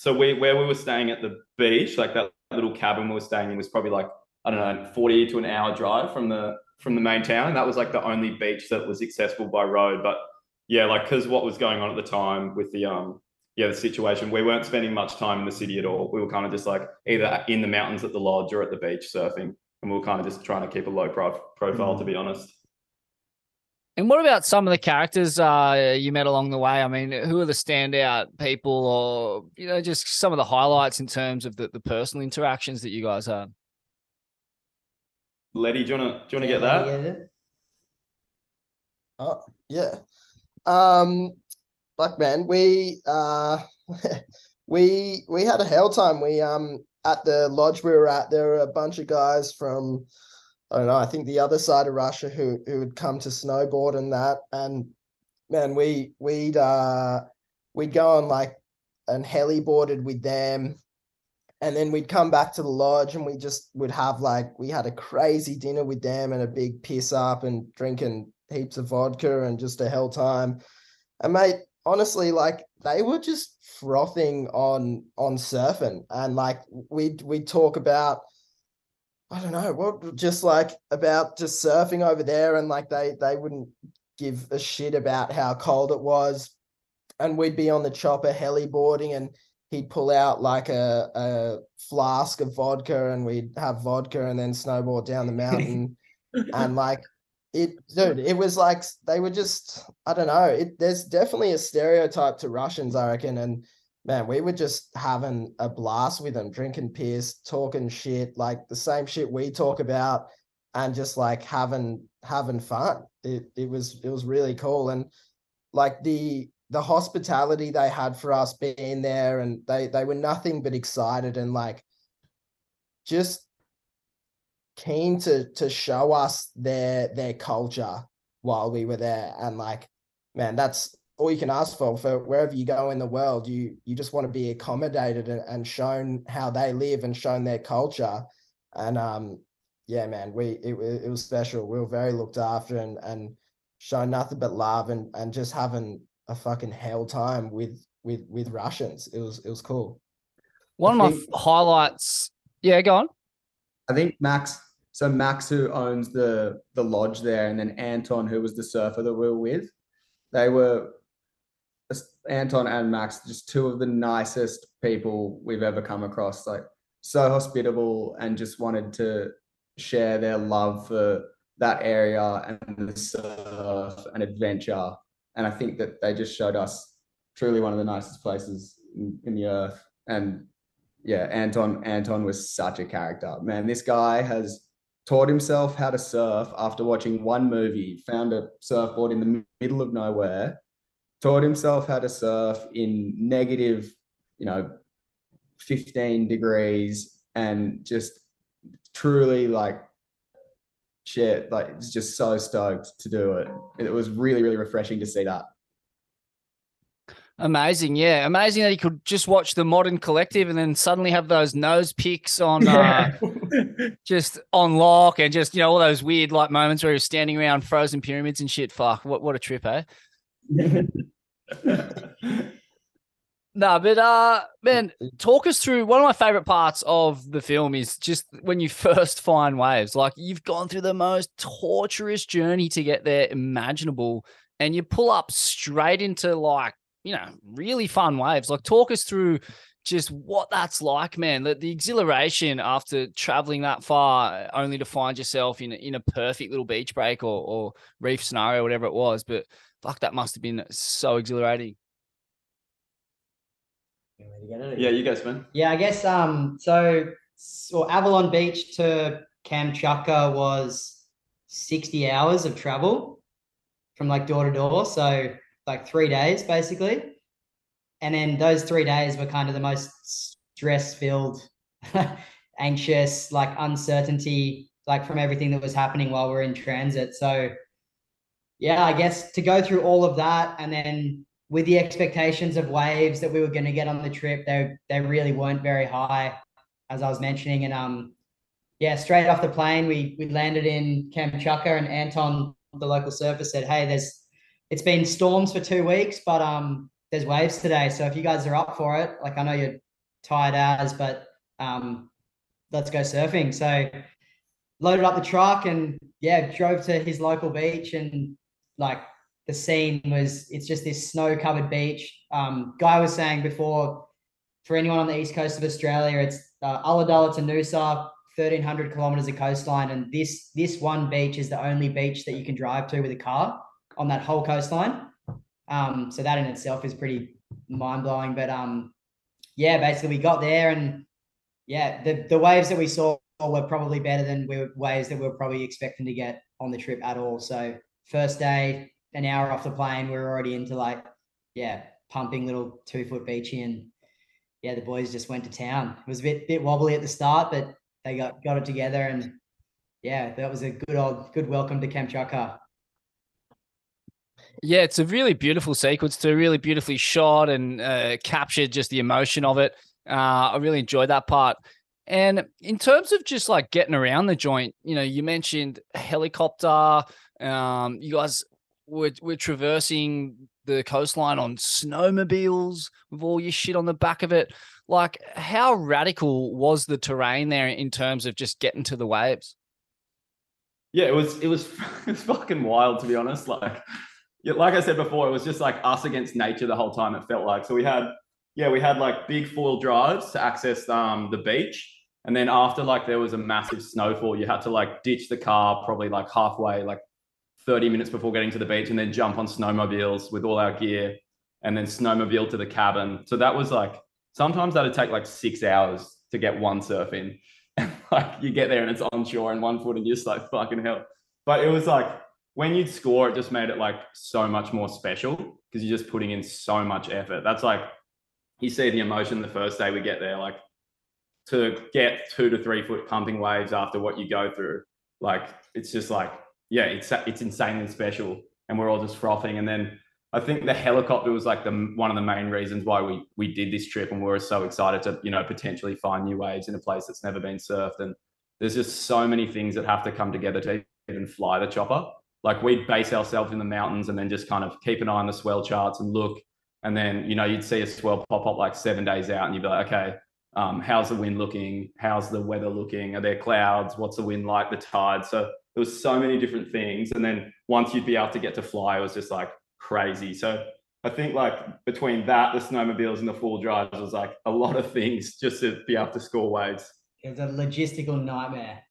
so we where we were staying at the beach, like that little cabin we were staying in was probably like I don't know, 40 to an hour drive from the from the main town. And that was like the only beach that was accessible by road. But yeah, like because what was going on at the time with the um yeah, the situation, we weren't spending much time in the city at all. We were kind of just like either in the mountains at the lodge or at the beach surfing. And we were kind of just trying to keep a low prof- profile, to be honest. And what about some of the characters uh, you met along the way? I mean, who are the standout people, or you know, just some of the highlights in terms of the, the personal interactions that you guys had? Letty, do you wanna do you wanna Yeah, get that? yeah, yeah. Oh, yeah. Um, like man, we uh we we had a hell time. We um at the lodge we were at, there were a bunch of guys from I don't know, I think the other side of Russia who who had come to snowboard and that. And man, we we'd uh we'd go on like and heli boarded with them. And then we'd come back to the lodge and we just would have like we had a crazy dinner with them and a big piss up and drinking heaps of vodka and just a hell time. And mate, honestly, like they were just frothing on on surfing. And like we'd we'd talk about I don't know, what just like about just surfing over there and like they they wouldn't give a shit about how cold it was. And we'd be on the chopper heli boarding and he'd pull out like a, a flask of vodka and we'd have vodka and then snowboard down the mountain. and like it dude, it was like they were just I don't know. It there's definitely a stereotype to Russians, I reckon. And man, we were just having a blast with them, drinking piss, talking shit, like the same shit we talk about, and just like having having fun. It it was it was really cool. And like the the hospitality they had for us being there and they they were nothing but excited and like just keen to to show us their their culture while we were there and like man that's all you can ask for for wherever you go in the world you you just want to be accommodated and, and shown how they live and shown their culture and um yeah man we it, it was special we were very looked after and and shown nothing but love and and just having a fucking hell time with with with russians it was it was cool One of my think- f- highlights. Yeah, go on. I think Max. So Max, who owns the the lodge there, and then Anton, who was the surfer that we were with, they were Anton and Max, just two of the nicest people we've ever come across. Like so hospitable, and just wanted to share their love for that area and the surf and adventure. And I think that they just showed us truly one of the nicest places in, in the earth. And yeah, Anton Anton was such a character. Man, this guy has taught himself how to surf after watching one movie, found a surfboard in the middle of nowhere, taught himself how to surf in negative, you know, 15 degrees and just truly like shit. Like it's just so stoked to do it. It was really, really refreshing to see that. Amazing, yeah, amazing that he could just watch the Modern Collective and then suddenly have those nose picks on, uh, just on lock, and just you know all those weird like moments where he was standing around frozen pyramids and shit. Fuck, what what a trip, eh? No, but uh, man, talk us through one of my favorite parts of the film is just when you first find waves. Like you've gone through the most torturous journey to get there imaginable, and you pull up straight into like you know really fun waves. Like talk us through just what that's like, man. The, the exhilaration after traveling that far, only to find yourself in in a perfect little beach break or, or reef scenario, whatever it was. But fuck, that must have been so exhilarating. Yeah, you guys, man. Yeah, I guess um so so Avalon Beach to Kamchatka was 60 hours of travel from like door to door. So like three days basically. And then those three days were kind of the most stress filled, anxious, like uncertainty, like from everything that was happening while we we're in transit. So yeah, I guess to go through all of that and then with the expectations of waves that we were going to get on the trip, they they really weren't very high, as I was mentioning. And um, yeah, straight off the plane, we we landed in Kamchatka, and Anton, the local surfer, said, "Hey, there's it's been storms for two weeks, but um, there's waves today. So if you guys are up for it, like I know you're tired as, but um, let's go surfing." So loaded up the truck and yeah, drove to his local beach and like the scene was it's just this snow covered beach. Um, Guy was saying before, for anyone on the east coast of Australia, it's uh, Ulladulla to Noosa, 1300 kilometers of coastline, and this this one beach is the only beach that you can drive to with a car on that whole coastline. Um, so that in itself is pretty mind blowing. But um, yeah, basically we got there and yeah, the the waves that we saw were probably better than we were, waves that we were probably expecting to get on the trip at all. So first day, an hour off the plane, we are already into like, yeah, pumping little two foot beachy and yeah, the boys just went to town. It was a bit bit wobbly at the start, but they got got it together and yeah, that was a good old good welcome to Kamchatka. Yeah, it's a really beautiful sequence to really beautifully shot and uh, captured just the emotion of it. Uh, I really enjoyed that part. And in terms of just like getting around the joint, you know, you mentioned helicopter. Um, you guys we're, we're traversing the coastline on snowmobiles with all your shit on the back of it. Like, how radical was the terrain there in terms of just getting to the waves? Yeah, it was it was it was fucking wild to be honest. Like, yeah, like I said before, it was just like us against nature the whole time. It felt like so we had yeah we had like big four drives to access um the beach, and then after like there was a massive snowfall, you had to like ditch the car probably like halfway, like 30 minutes before getting to the beach and then jump on snowmobiles with all our gear and then snowmobile to the cabin. So that was like sometimes that'd take like six hours to get one surf in. And like you get there and it's on shore and one foot and you're just like fucking hell. But it was like when you'd score, it just made it like so much more special because you're just putting in so much effort. That's like you see the emotion the first day we get there, like to get two to three foot pumping waves after what you go through. Like it's just like yeah, it's it's insanely special, and we're all just frothing. And then I think the helicopter was like the one of the main reasons why we we did this trip, and we were so excited to you know potentially find new waves in a place that's never been surfed. And there's just so many things that have to come together to even fly the chopper. Like we'd base ourselves in the mountains and then just kind of keep an eye on the swell charts and look. And then you know you'd see a swell pop up like seven days out, and you'd be like, okay, um, how's the wind looking? How's the weather looking? Are there clouds? What's the wind like? The tide. So there was so many different things. And then once you'd be able to get to fly, it was just like crazy. So I think like between that, the snowmobiles and the full drives was like a lot of things just to be able to score waves. It was a logistical nightmare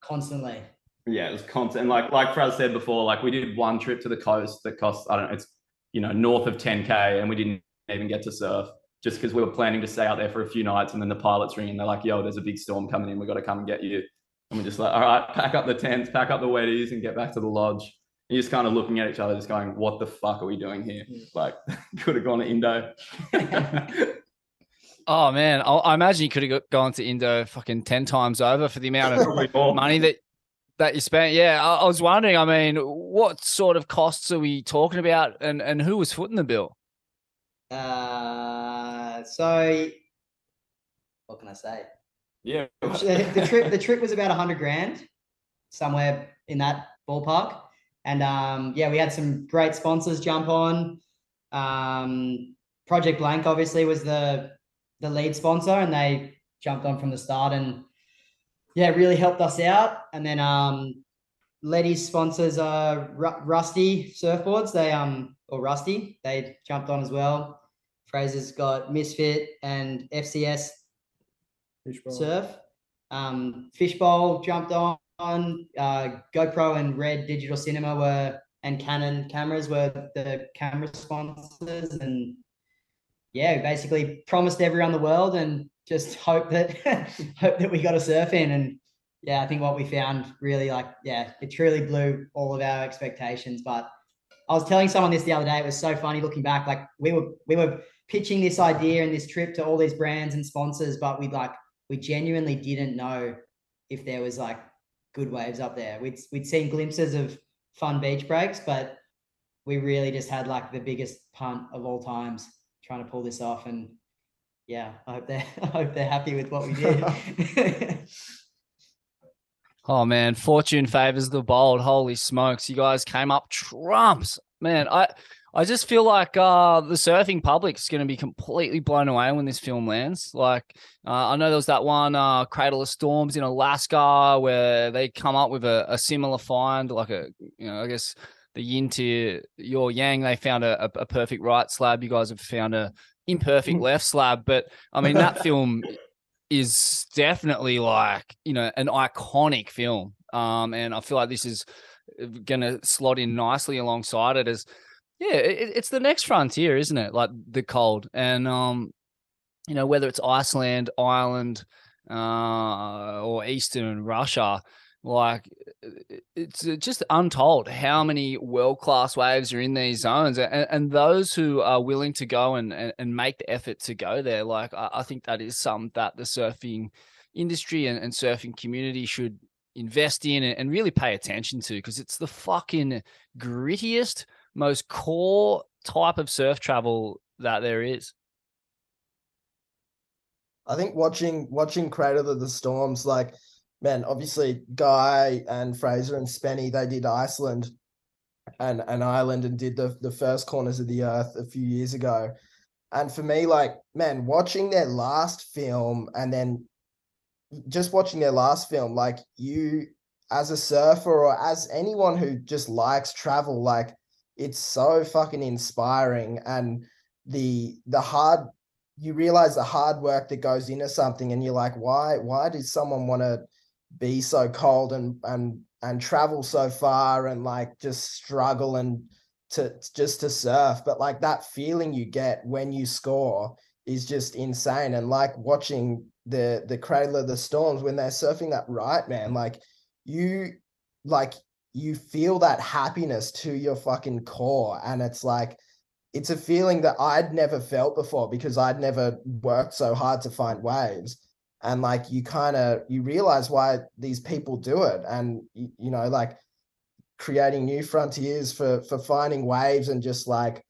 constantly. Yeah, it was constant. And like like Fraz said before, like we did one trip to the coast that cost I don't know, it's you know north of 10k, and we didn't even get to surf just because we were planning to stay out there for a few nights, and then the pilots ring and they're like, "Yo, there's a big storm coming in. We got to come and get you." And we're just like, all right, pack up the tents, pack up the wetties, and get back to the lodge. And you're just kind of looking at each other, just going, what the fuck are we doing here? Like, could have gone to Indo. Oh man, I, I imagine you could have gone to Indo fucking ten times over for the amount of money that that you spent. Yeah, I, I was wondering. I mean, what sort of costs are we talking about, and and who was footing the bill? Uh, so what can I say? Yeah. the, the trip the trip was about a hundred grand, somewhere in that ballpark. And um, yeah, we had some great sponsors jump on. Um, Project Blank obviously was the the lead sponsor, and they jumped on from the start and yeah, really helped us out. And then um, Letty's sponsors are Ru- Rusty Surfboards. They um or Rusty, they jumped on as well. Fraser's got Misfit and FCS surf. Um, Fishbowl jumped on. Uh, GoPro and Red Digital Cinema were and Canon cameras were the camera sponsors, and yeah, basically promised everyone the world and just hope that hope that we got a surf in. And yeah, I think what we found really like yeah, it truly blew all of our expectations. But I was telling someone this the other day. It was so funny looking back. Like we were we were pitching this idea and this trip to all these brands and sponsors, but we like we genuinely didn't know if there was like good waves up there. We'd we'd seen glimpses of fun beach breaks, but we really just had like the biggest punt of all times trying to pull this off. And yeah, I hope they're I hope they're happy with what we did. Oh man, fortune favors the bold. Holy smokes, you guys came up trumps, man. I I just feel like uh, the surfing public is going to be completely blown away when this film lands. Like, uh, I know there was that one uh, Cradle of Storms in Alaska where they come up with a, a similar find, like a, you know, I guess the yin to your yang. They found a, a, a perfect right slab. You guys have found a imperfect left slab, but I mean that film is definitely like you know an iconic film. Um, and I feel like this is going to slot in nicely alongside it as yeah, it, it's the next frontier, isn't it? Like the cold, and um, you know whether it's Iceland, Ireland, uh, or Eastern Russia, like it's uh, just untold how many world class waves are in these zones, and, and those who are willing to go and, and, and make the effort to go there, like I, I think that is something that the surfing industry and, and surfing community should invest in and, and really pay attention to because it's the fucking grittiest most core type of surf travel that there is. I think watching watching Cradle of the Storms, like man, obviously Guy and Fraser and Spenny, they did Iceland and and Ireland and did the the first corners of the earth a few years ago. And for me, like, man, watching their last film and then just watching their last film, like you as a surfer or as anyone who just likes travel, like it's so fucking inspiring and the the hard you realize the hard work that goes into something and you're like why why does someone want to be so cold and and and travel so far and like just struggle and to just to surf? But like that feeling you get when you score is just insane and like watching the the cradle of the storms when they're surfing that right man like you like you feel that happiness to your fucking core and it's like it's a feeling that I'd never felt before because I'd never worked so hard to find waves. And like you kind of you realize why these people do it. And you, you know like creating new frontiers for for finding waves and just like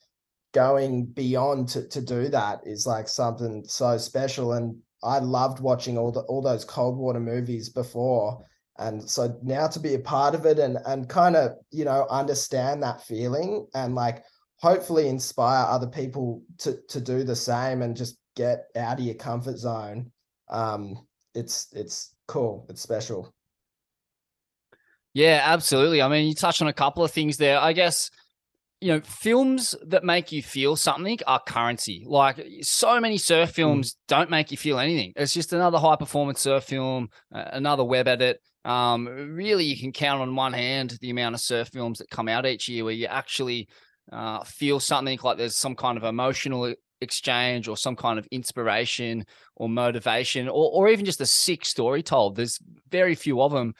going beyond to, to do that is like something so special. And I loved watching all the all those cold water movies before and so now to be a part of it and and kind of you know understand that feeling and like hopefully inspire other people to to do the same and just get out of your comfort zone um it's it's cool it's special. Yeah absolutely. I mean you touched on a couple of things there. I guess you know films that make you feel something are currency. Like so many surf films mm. don't make you feel anything. It's just another high performance surf film uh, another web edit um, really, you can count on one hand the amount of surf films that come out each year where you actually uh, feel something like there's some kind of emotional exchange or some kind of inspiration or motivation or, or even just a sick story told. There's very few of them.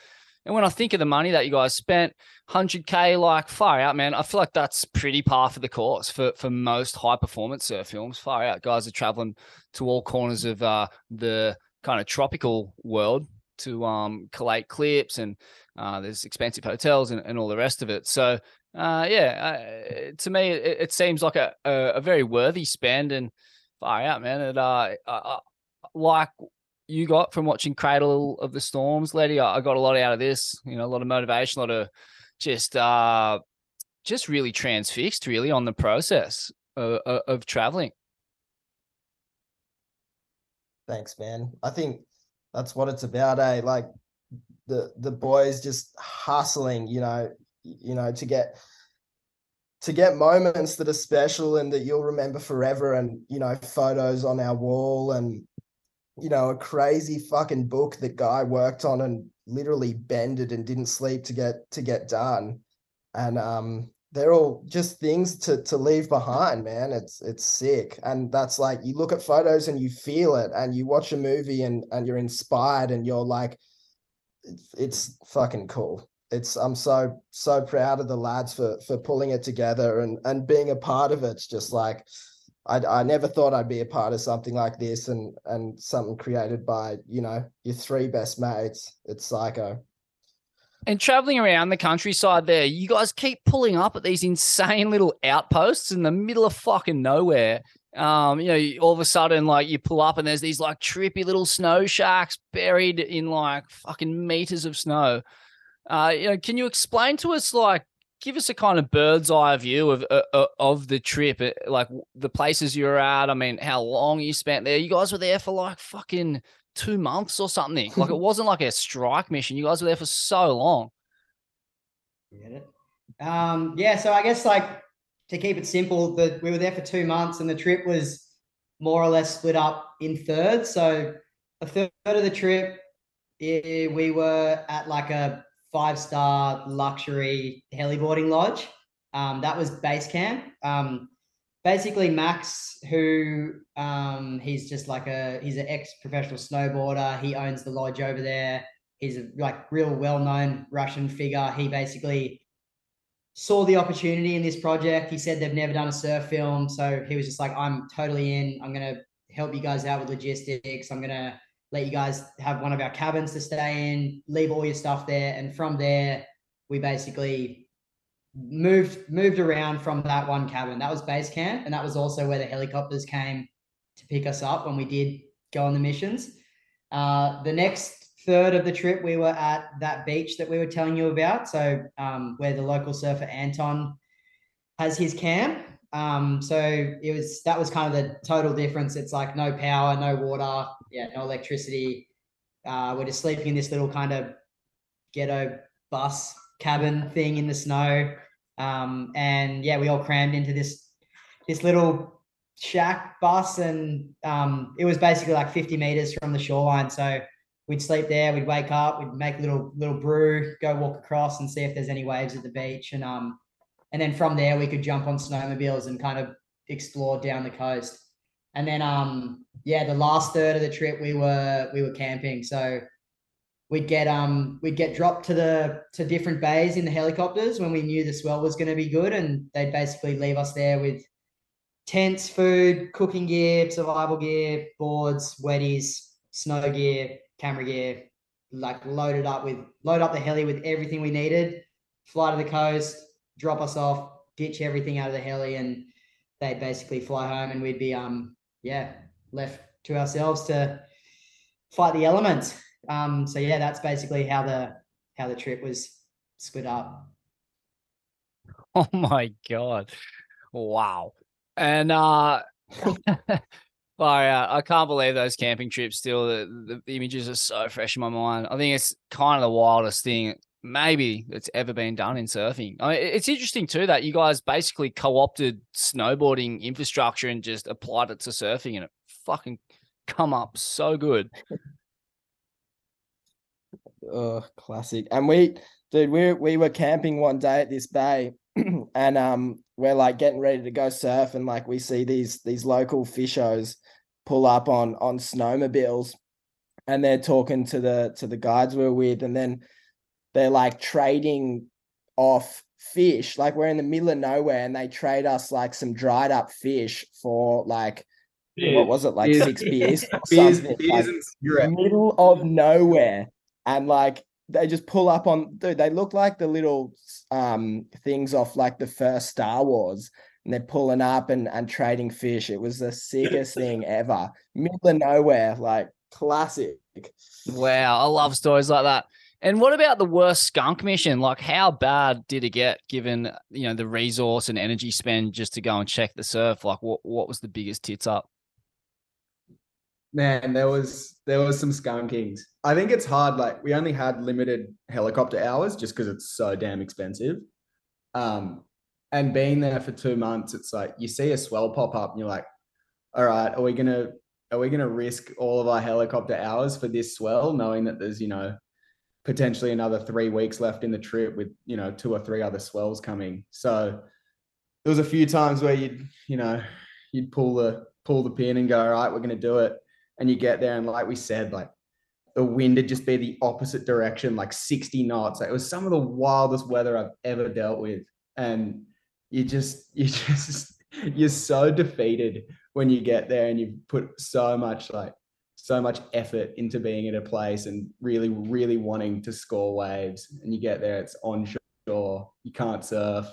And when I think of the money that you guys spent, 100k, like far out, man. I feel like that's pretty par for the course for for most high performance surf films. Far out, guys are traveling to all corners of uh, the kind of tropical world to um, collate clips, and uh, there's expensive hotels and, and all the rest of it. So uh, yeah, uh, to me, it, it, seems like a, a, a very worthy spend and far out, man. It uh, like you got from watching Cradle of the Storms, Letty. I, I got a lot out of this. You know, a lot of motivation, a lot of just uh, just really transfixed, really on the process of, of, of traveling. Thanks, man. I think that's what it's about, eh? Like the the boys just hustling, you know, you know, to get to get moments that are special and that you'll remember forever and you know photos on our wall and you know a crazy fucking book that guy worked on and literally bended and didn't sleep to get to get done and um they're all just things to to leave behind man it's it's sick and that's like you look at photos and you feel it and you watch a movie and and you're inspired and you're like it's, fucking cool it's I'm so so proud of the lads for for pulling it together and and being a part of it. It's just like I I never thought I'd be a part of something like this and and something created by you know your three best mates. It's psycho. And traveling around the countryside there, you guys keep pulling up at these insane little outposts in the middle of fucking nowhere. Um, you know, all of a sudden, like you pull up and there's these like trippy little snow shacks buried in like fucking meters of snow. Uh, you know, can you explain to us, like, give us a kind of bird's eye view of uh, uh of the trip, uh, like the places you were at. I mean, how long you spent there? You guys were there for like fucking two months or something. like it wasn't like a strike mission. You guys were there for so long. Get it? Um, yeah. So I guess like to keep it simple, that we were there for two months, and the trip was more or less split up in thirds. So a third of the trip, eh, we were at like a five star luxury heliboarding lodge. Um, that was base camp. Um, basically, Max, who um, he's just like a he's an ex professional snowboarder. He owns the lodge over there. He's a like real well known Russian figure. He basically saw the opportunity in this project. He said they've never done a surf film, so he was just like, "I'm totally in. I'm gonna help you guys out with logistics. I'm gonna let you guys have one of our cabins to stay in, leave all your stuff there. And from there, we basically moved moved around from that one cabin. That was base camp. And that was also where the helicopters came to pick us up when we did go on the missions. Uh, the next third of the trip, we were at that beach that we were telling you about. So um, where the local surfer Anton has his camp. Um, so it was that was kind of the total difference. It's like no power, no water, yeah, no electricity. Uh, we're just sleeping in this little kind of ghetto bus cabin thing in the snow. Um, and yeah, we all crammed into this this little shack bus, and um, it was basically like 50 meters from the shoreline. So we'd sleep there, we'd wake up, we'd make a little little brew, go walk across and see if there's any waves at the beach, and um, and then from there we could jump on snowmobiles and kind of explore down the coast. And then um yeah, the last third of the trip we were we were camping. So we'd get um we'd get dropped to the to different bays in the helicopters when we knew the swell was going to be good and they'd basically leave us there with tents, food, cooking gear, survival gear, boards, wetties, snow gear, camera gear, like loaded up with load up the heli with everything we needed, fly to the coast, drop us off, ditch everything out of the heli, and they'd basically fly home, and we'd be um yeah left to ourselves to fight the elements. Um, so yeah, that's basically how the how the trip was split up. Oh my god! Wow, and uh. Far out. I can't believe those camping trips still. The, the, images are so fresh in my mind. I think it's kind of the wildest thing maybe that's ever been done in surfing. I mean, it's interesting too that you guys basically co-opted snowboarding infrastructure and just applied it to surfing, and it fucking come up so good. oh, classic! And we, dude, we we were camping one day at this bay, and um, we're like getting ready to go surf, and like we see these these local fishers pull up on on snowmobiles, and they're talking to the to the guides we we're with, and then they're like trading off fish. Like we're in the middle of nowhere and they trade us like some dried up fish for like what was it, like Beers. six beers? Beers, beers like, and middle of nowhere. And like they just pull up on dude, they look like the little um things off like the first Star Wars. And they're pulling up and, and trading fish. It was the sickest thing ever. Middle of nowhere, like classic. Wow, I love stories like that. And what about the worst skunk mission? Like, how bad did it get given you know the resource and energy spend just to go and check the surf? Like, what what was the biggest tits up? Man, there was there was some skunkings. I think it's hard. Like we only had limited helicopter hours just because it's so damn expensive. Um, and being there for two months, it's like you see a swell pop up, and you're like, "All right, are we gonna are we gonna risk all of our helicopter hours for this swell, knowing that there's you know potentially another three weeks left in the trip with you know two or three other swells coming?" So there was a few times where you'd you know you'd pull the pull the pin and go, "All right, we're gonna do it." And you get there and like we said like the wind would just be the opposite direction like 60 knots. Like, it was some of the wildest weather i've ever dealt with. And you just you just you're so defeated when you get there and you put so much like so much effort into being at a place and really really wanting to score waves. And you get there it's onshore you can't surf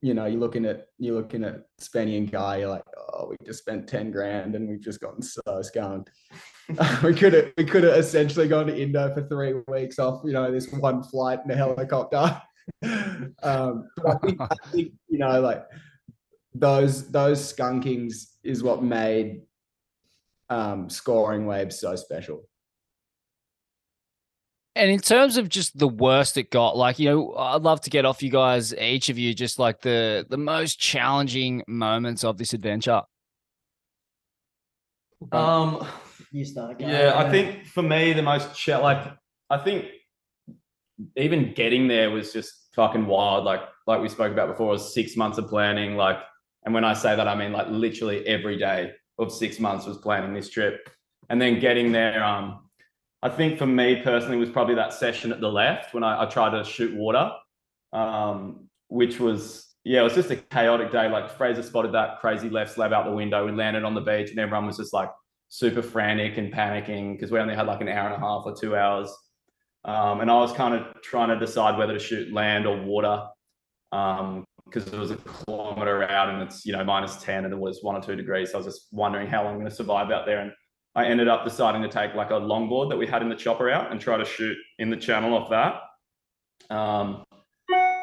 you know, you're looking at you're looking at Spenny and Guy, you're like, oh, we just spent 10 grand and we've just gotten so skunked. we could have we could have essentially gone to Indo for three weeks off, you know, this one flight in a helicopter. um, but I think, I think, you know, like those those skunkings is what made um, scoring waves so special. And in terms of just the worst it got, like you know, I'd love to get off you guys, each of you, just like the the most challenging moments of this adventure. Um, You start. Guy. yeah, I think for me the most ch- like I think even getting there was just fucking wild. Like like we spoke about before, it was six months of planning. Like, and when I say that, I mean like literally every day of six months was planning this trip, and then getting there. Um, I think for me personally was probably that session at the left when I, I tried to shoot water, um, which was yeah, it was just a chaotic day. Like Fraser spotted that crazy left slab out the window. We landed on the beach, and everyone was just like super frantic and panicking because we only had like an hour and a half or two hours. Um, and I was kind of trying to decide whether to shoot land or water because it was a kilometer out and it's you know minus 10 and it was one or two degrees. So I was just wondering how long I'm going to survive out there. And I ended up deciding to take like a longboard that we had in the chopper out and try to shoot in the channel off that. Um,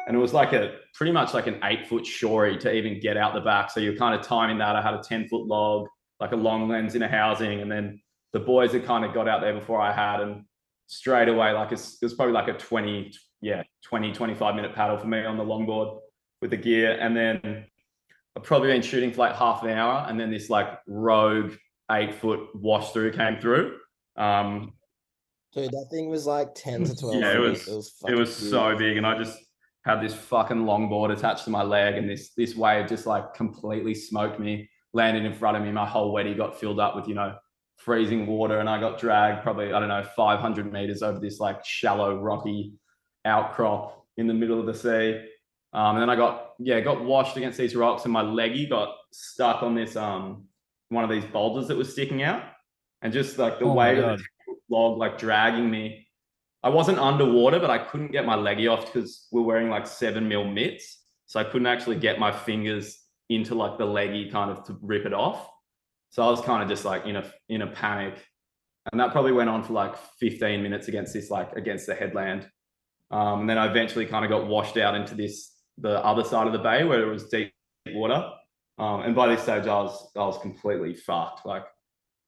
and it was like a pretty much like an eight foot shory to even get out the back. So you're kind of timing that. I had a 10 foot log, like a long lens in a housing. And then the boys had kind of got out there before I had. And straight away, like it's, it was probably like a 20, yeah, 20, 25 minute paddle for me on the longboard with the gear. And then I've probably been shooting for like half an hour. And then this like rogue eight foot wash through came through. Um, Dude, that thing was like 10 to 12 Yeah, it feet. was- it was, it was so big and i just had this fucking longboard attached to my leg and this this wave just like completely smoked me landed in front of me my whole weddy got filled up with you know freezing water and i got dragged probably i don't know 500 meters over this like shallow rocky outcrop in the middle of the sea um, and then i got yeah got washed against these rocks and my leggy got stuck on this um one of these boulders that was sticking out and just like the Oh weight of the log like dragging me I wasn't underwater, but I couldn't get my leggy off because we're wearing like seven mil mitts. So I couldn't actually get my fingers into like the leggy kind of to rip it off. So I was kind of just like in a in a panic. And that probably went on for like 15 minutes against this, like against the headland. Um, and then I eventually kind of got washed out into this the other side of the bay where it was deep water. Um, and by this stage I was I was completely fucked. Like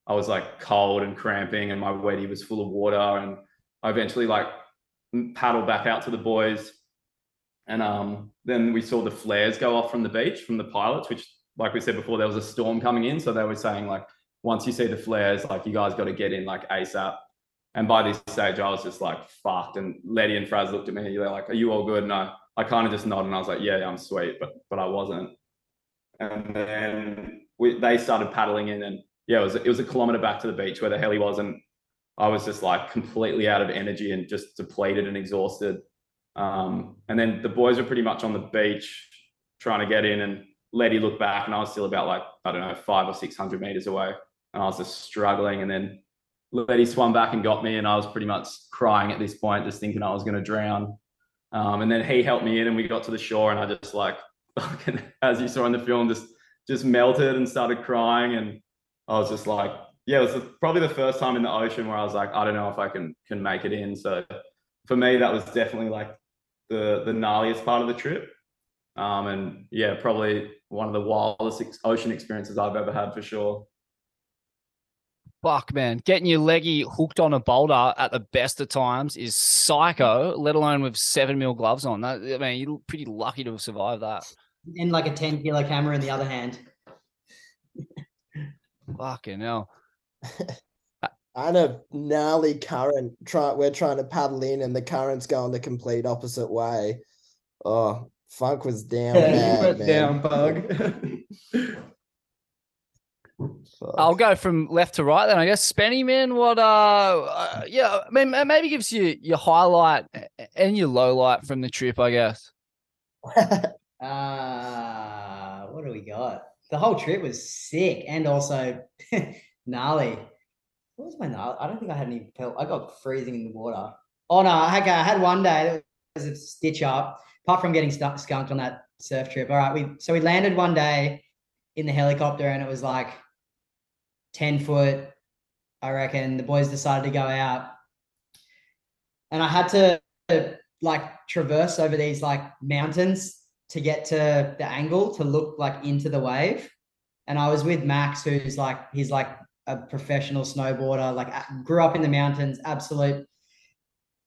I was like cold and cramping and my weddy was full of water and I eventually like paddled back out to the boys, and um, then we saw the flares go off from the beach from the pilots, which, like we said before, there was a storm coming in, so they were saying like, once you see the flares, like you guys got to get in like ASAP. And by this stage, I was just like fucked. And Letty and Fraz looked at me. They're like, "Are you all good?" And I, I kind of just nodded, and I was like, "Yeah, I'm sweet," but but I wasn't. And then we, they started paddling in, and yeah, it was it was a kilometer back to the beach where the heli was, and I was just like completely out of energy and just depleted and exhausted. Um, and then the boys were pretty much on the beach trying to get in, and Letty looked back, and I was still about like I don't know five or six hundred meters away, and I was just struggling. And then Letty swam back and got me, and I was pretty much crying at this point, just thinking I was going to drown. Um, and then he helped me in, and we got to the shore, and I just like, as you saw in the film, just just melted and started crying, and I was just like, yeah, it was probably the first time in the ocean where I was like, I don't know if I can can make it in. So for me, that was definitely like the the gnarliest part of the trip. Um, and yeah, probably one of the wildest ex- ocean experiences I've ever had for sure. Fuck, man. Getting your leggy hooked on a boulder at the best of times is psycho, let alone with seven mil gloves on. That, I mean, you're pretty lucky to have survived that. And like a 10 kilo camera in the other hand. Fucking hell. And a gnarly current. Try we're trying to paddle in, and the current's going the complete opposite way. Oh, funk was down bad, man. down, bug. Fuck. I'll go from left to right then. I guess Spenny, man. What? Uh, uh yeah. I mean, maybe gives you your highlight and your low light from the trip. I guess. Uh, what do we got? The whole trip was sick and also gnarly. What was my gnarly? I don't think I had any pel- I got freezing in the water. Oh no, I had, I had one day that was a stitch up. Apart from getting stuck skunked on that surf trip. All right, we so we landed one day in the helicopter and it was like 10 foot. I reckon the boys decided to go out. And I had to like traverse over these like mountains to get to the angle to look like into the wave. And I was with Max, who's like he's like a professional snowboarder, like grew up in the mountains, absolute.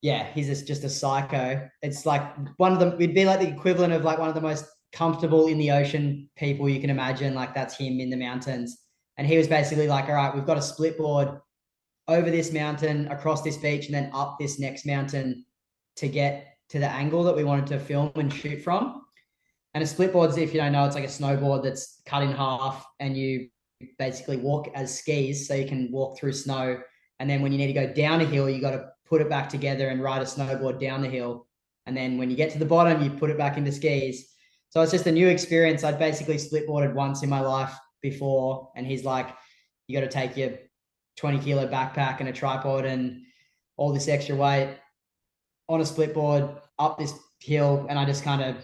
Yeah, he's just, just a psycho. It's like one of the we'd be like the equivalent of like one of the most comfortable in the ocean people you can imagine. Like that's him in the mountains. And he was basically like, all right, we've got a split board over this mountain, across this beach, and then up this next mountain to get to the angle that we wanted to film and shoot from. And a split board's, if you don't know, it's like a snowboard that's cut in half and you basically walk as skis so you can walk through snow. And then when you need to go down a hill, you got to put it back together and ride a snowboard down the hill. And then when you get to the bottom, you put it back into skis. So it's just a new experience. I'd basically split boarded once in my life before. And he's like, you got to take your 20 kilo backpack and a tripod and all this extra weight on a split board up this hill. And I just kind of,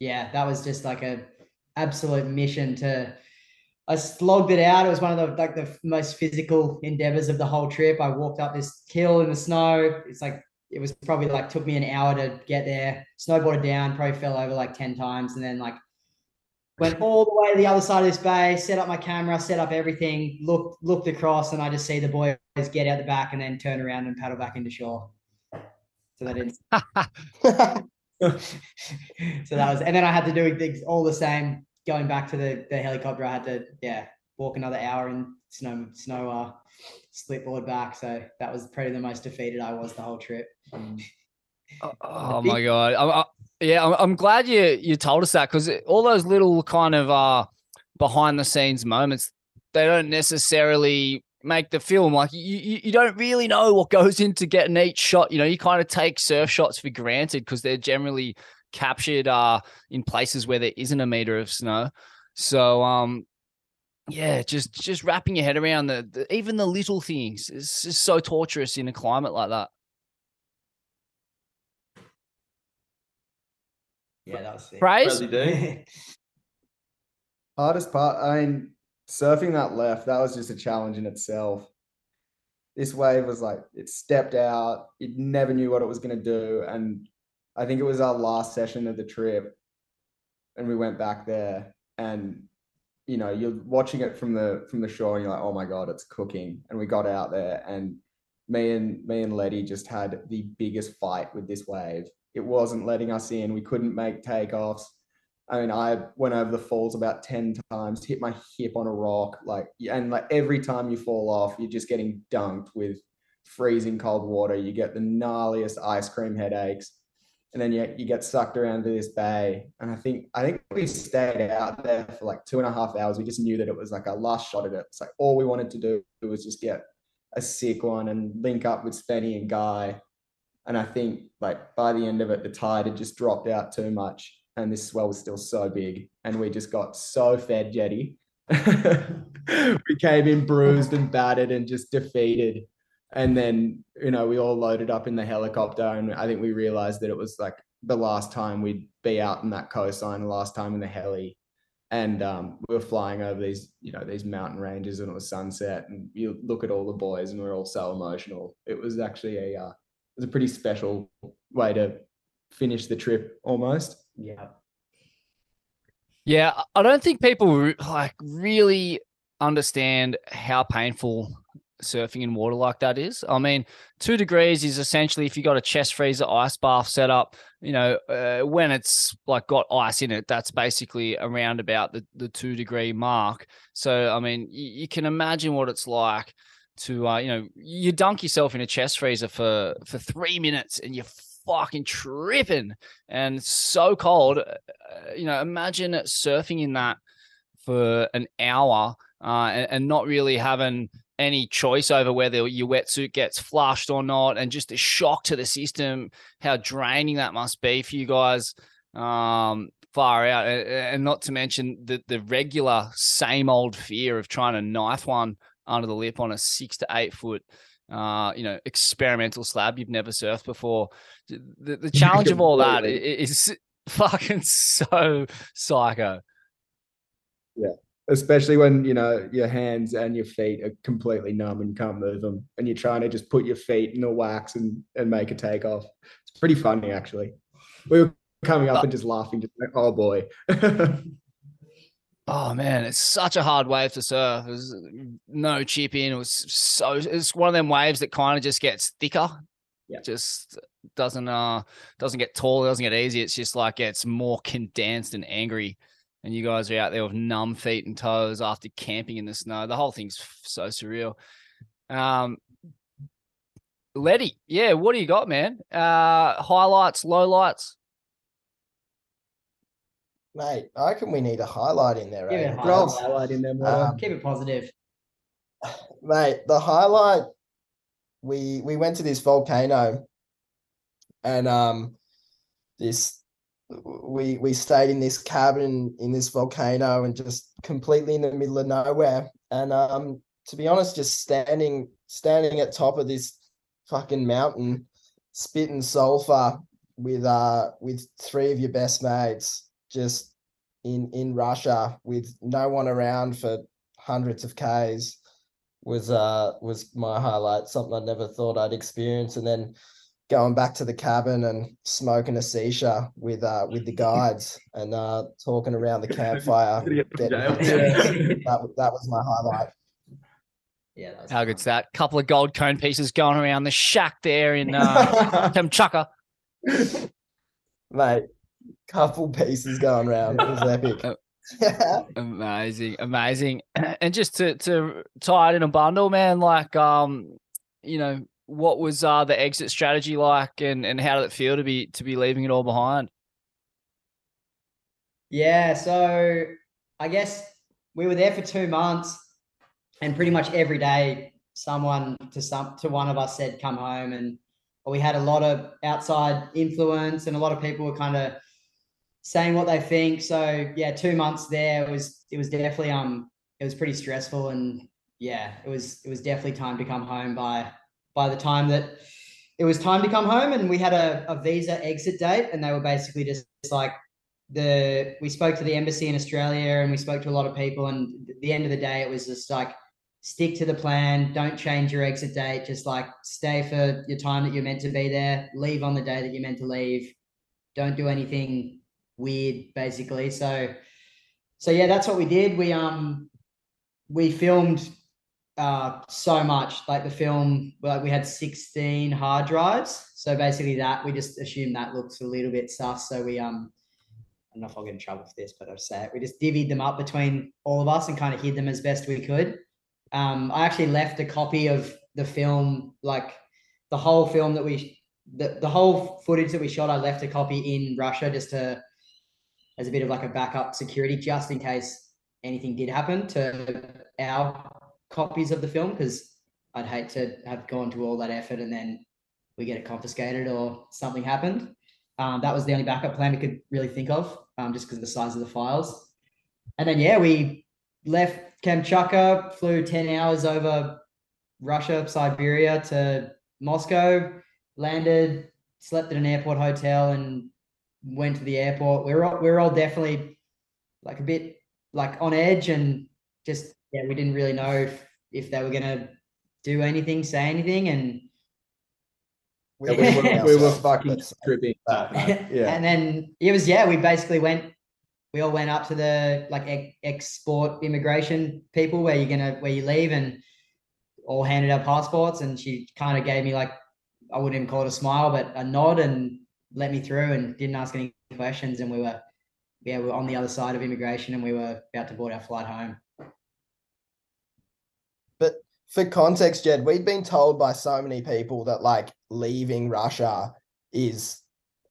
yeah, that was just like a absolute mission to I slogged it out. It was one of the like the most physical endeavors of the whole trip. I walked up this hill in the snow. It's like it was probably like took me an hour to get there. Snowboarded down, probably fell over like 10 times, and then like went all the way to the other side of this bay, set up my camera, set up everything, looked looked across, and I just see the boys get out the back and then turn around and paddle back into shore. So that is so that was and then I had to do things all the same going back to the, the helicopter, I had to yeah walk another hour in snow snow uh, split board back. So that was probably the most defeated I was the whole trip. Oh, oh my god! I'm, I, yeah, I'm, I'm glad you you told us that because all those little kind of uh behind the scenes moments they don't necessarily make the film like you, you you don't really know what goes into getting each shot you know you kind of take surf shots for granted because they're generally captured uh in places where there isn't a meter of snow. So um yeah just just wrapping your head around the, the even the little things is just so torturous in a climate like that. Yeah, that was sick. praise? Bradley Hardest part, I mean, surfing that left, that was just a challenge in itself. This wave was like, it stepped out, it never knew what it was going to do. And I think it was our last session of the trip. And we went back there and you know, you're watching it from the from the shore and you're like, oh my God, it's cooking. And we got out there and me and me and Letty just had the biggest fight with this wave. It wasn't letting us in. We couldn't make takeoffs. I mean, I went over the falls about 10 times, hit my hip on a rock, like, and like every time you fall off, you're just getting dunked with freezing cold water. You get the gnarliest ice cream headaches. And then you, you get sucked around to this bay. And I think, I think we stayed out there for like two and a half hours. We just knew that it was like our last shot at it. It's like all we wanted to do was just get a sick one and link up with Spenny and Guy. And I think like by the end of it, the tide had just dropped out too much. And this swell was still so big. And we just got so fed jetty. we came in bruised and battered and just defeated. And then, you know, we all loaded up in the helicopter. And I think we realized that it was like the last time we'd be out in that coastline, the last time in the heli and um, we were flying over these you know these mountain ranges and it was sunset and you look at all the boys and we are all so emotional it was actually a uh, it was a pretty special way to finish the trip almost Yeah. Yeah, I don't think people like really understand how painful surfing in water like that is. I mean, two degrees is essentially if you got a chest freezer ice bath set up, you know, uh, when it's like got ice in it, that's basically around about the, the two degree mark. So, I mean, you, you can imagine what it's like to, uh, you know, you dunk yourself in a chest freezer for, for three minutes and you're fucking tripping and so cold. Uh, you know, imagine surfing in that for an hour uh, and, and not really having any choice over whether your wetsuit gets flushed or not, and just a shock to the system, how draining that must be for you guys. Um, far out, and not to mention the the regular same old fear of trying to knife one under the lip on a six to eight foot, uh, you know, experimental slab you've never surfed before. The the challenge of all that is fucking so psycho. Yeah especially when you know your hands and your feet are completely numb and you can't move them and you're trying to just put your feet in the wax and, and make a takeoff it's pretty funny actually we were coming up and just laughing just like oh boy oh man it's such a hard wave to surf there's no chip in it was so it's one of them waves that kind of just gets thicker yeah. just doesn't uh doesn't get tall doesn't get easy it's just like it's more condensed and angry and you guys are out there with numb feet and toes after camping in the snow. The whole thing's so surreal. Um, Letty, yeah, what do you got, man? Uh, highlights, lowlights. Mate, I reckon we need a highlight in there, Yeah, right? highlight. highlight in them Um, Keep it positive. Mate, the highlight we we went to this volcano and um this we we stayed in this cabin in this volcano and just completely in the middle of nowhere and um to be honest just standing standing at top of this fucking mountain spitting sulfur with uh with three of your best mates just in in Russia with no one around for hundreds of k's was uh was my highlight something I never thought I'd experience and then going back to the cabin and smoking a shisha with uh with the guides and uh talking around the campfire. getting- that, that was my highlight. Yeah. That How fun. good's that? Couple of gold cone pieces going around the shack there in uh, Kamchatka. Mate, couple pieces going around. It was epic. Amazing, amazing. And just to to tie it in a bundle, man, like um, you know, what was uh the exit strategy like and and how did it feel to be to be leaving it all behind? Yeah, so I guess we were there for two months, and pretty much every day, someone to some to one of us said, "Come home," and we had a lot of outside influence, and a lot of people were kind of saying what they think. So yeah, two months there was it was definitely um it was pretty stressful, and yeah, it was it was definitely time to come home by by the time that it was time to come home, and we had a, a visa exit date, and they were basically just like the we spoke to the embassy in Australia and we spoke to a lot of people and at the end of the day it was just like stick to the plan don't change your exit date just like stay for your time that you're meant to be there leave on the day that you're meant to leave don't do anything weird basically. So so yeah that's what we did. We um we filmed uh so much. Like the film like we had 16 hard drives. So basically that we just assumed that looks a little bit sus. So we um I don't know if I'll get in trouble for this, but I'll say it. We just divvied them up between all of us and kind of hid them as best we could. Um, I actually left a copy of the film, like the whole film that we, the, the whole footage that we shot, I left a copy in Russia just to, as a bit of like a backup security, just in case anything did happen to our copies of the film. Cause I'd hate to have gone to all that effort and then we get it confiscated or something happened. Um, that was the only backup plan we could really think of, um, just because of the size of the files. And then yeah, we left Kamchatka, flew ten hours over Russia, Siberia to Moscow, landed, slept at an airport hotel, and went to the airport. We were all, we were all definitely like a bit like on edge and just yeah, we didn't really know if, if they were gonna do anything, say anything, and Yeah, we, were, we were fucking Let's tripping. that. Yeah. and then it was yeah, we basically went. We all went up to the like ex- export immigration people where you're gonna where you leave and all handed our passports and she kind of gave me like I wouldn't even call it a smile but a nod and let me through and didn't ask any questions and we were yeah we were on the other side of immigration and we were about to board our flight home. But for context, Jed, we've been told by so many people that like leaving Russia is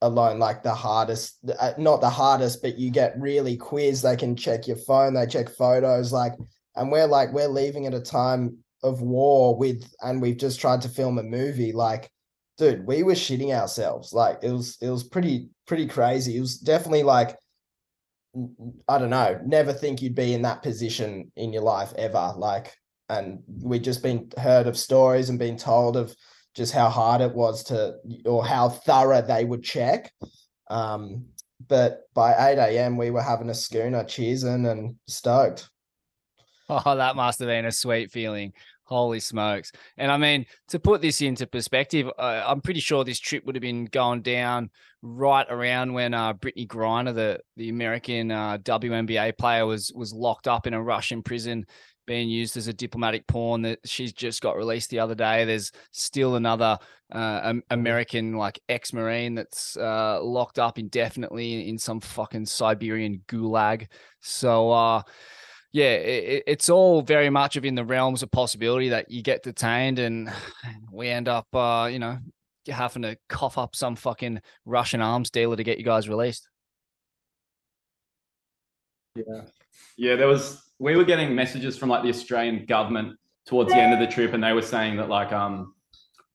alone like the hardest, uh, not the hardest, but you get really quizzed. They can check your phone, they check photos, like, and we're like, we're leaving at a time of war with, and we've just tried to film a movie. Like, dude, we were shitting ourselves. Like, it was, it was pretty, pretty crazy. It was definitely like, I don't know, never think you'd be in that position in your life ever. Like, and we'd just been heard of stories and been told of just how hard it was to or how thorough they would check um but by 8 a.m we were having a schooner cheersing and stoked Oh, that must have been a sweet feeling. Holy smokes. And I mean, to put this into perspective, uh, I'm pretty sure this trip would have been going down right around when uh, Brittney Griner, the, the American uh, WNBA player, was was locked up in a Russian prison being used as a diplomatic pawn that she's just got released the other day. There's still another uh, American like ex-marine that's uh, locked up indefinitely in some fucking Siberian gulag. So uh yeah, it, it's all very much of in the realms of possibility that you get detained and we end up, uh, you know, having to cough up some fucking Russian arms dealer to get you guys released. Yeah. Yeah, there was. We were getting messages from like the Australian government towards the end of the trip, and they were saying that like um,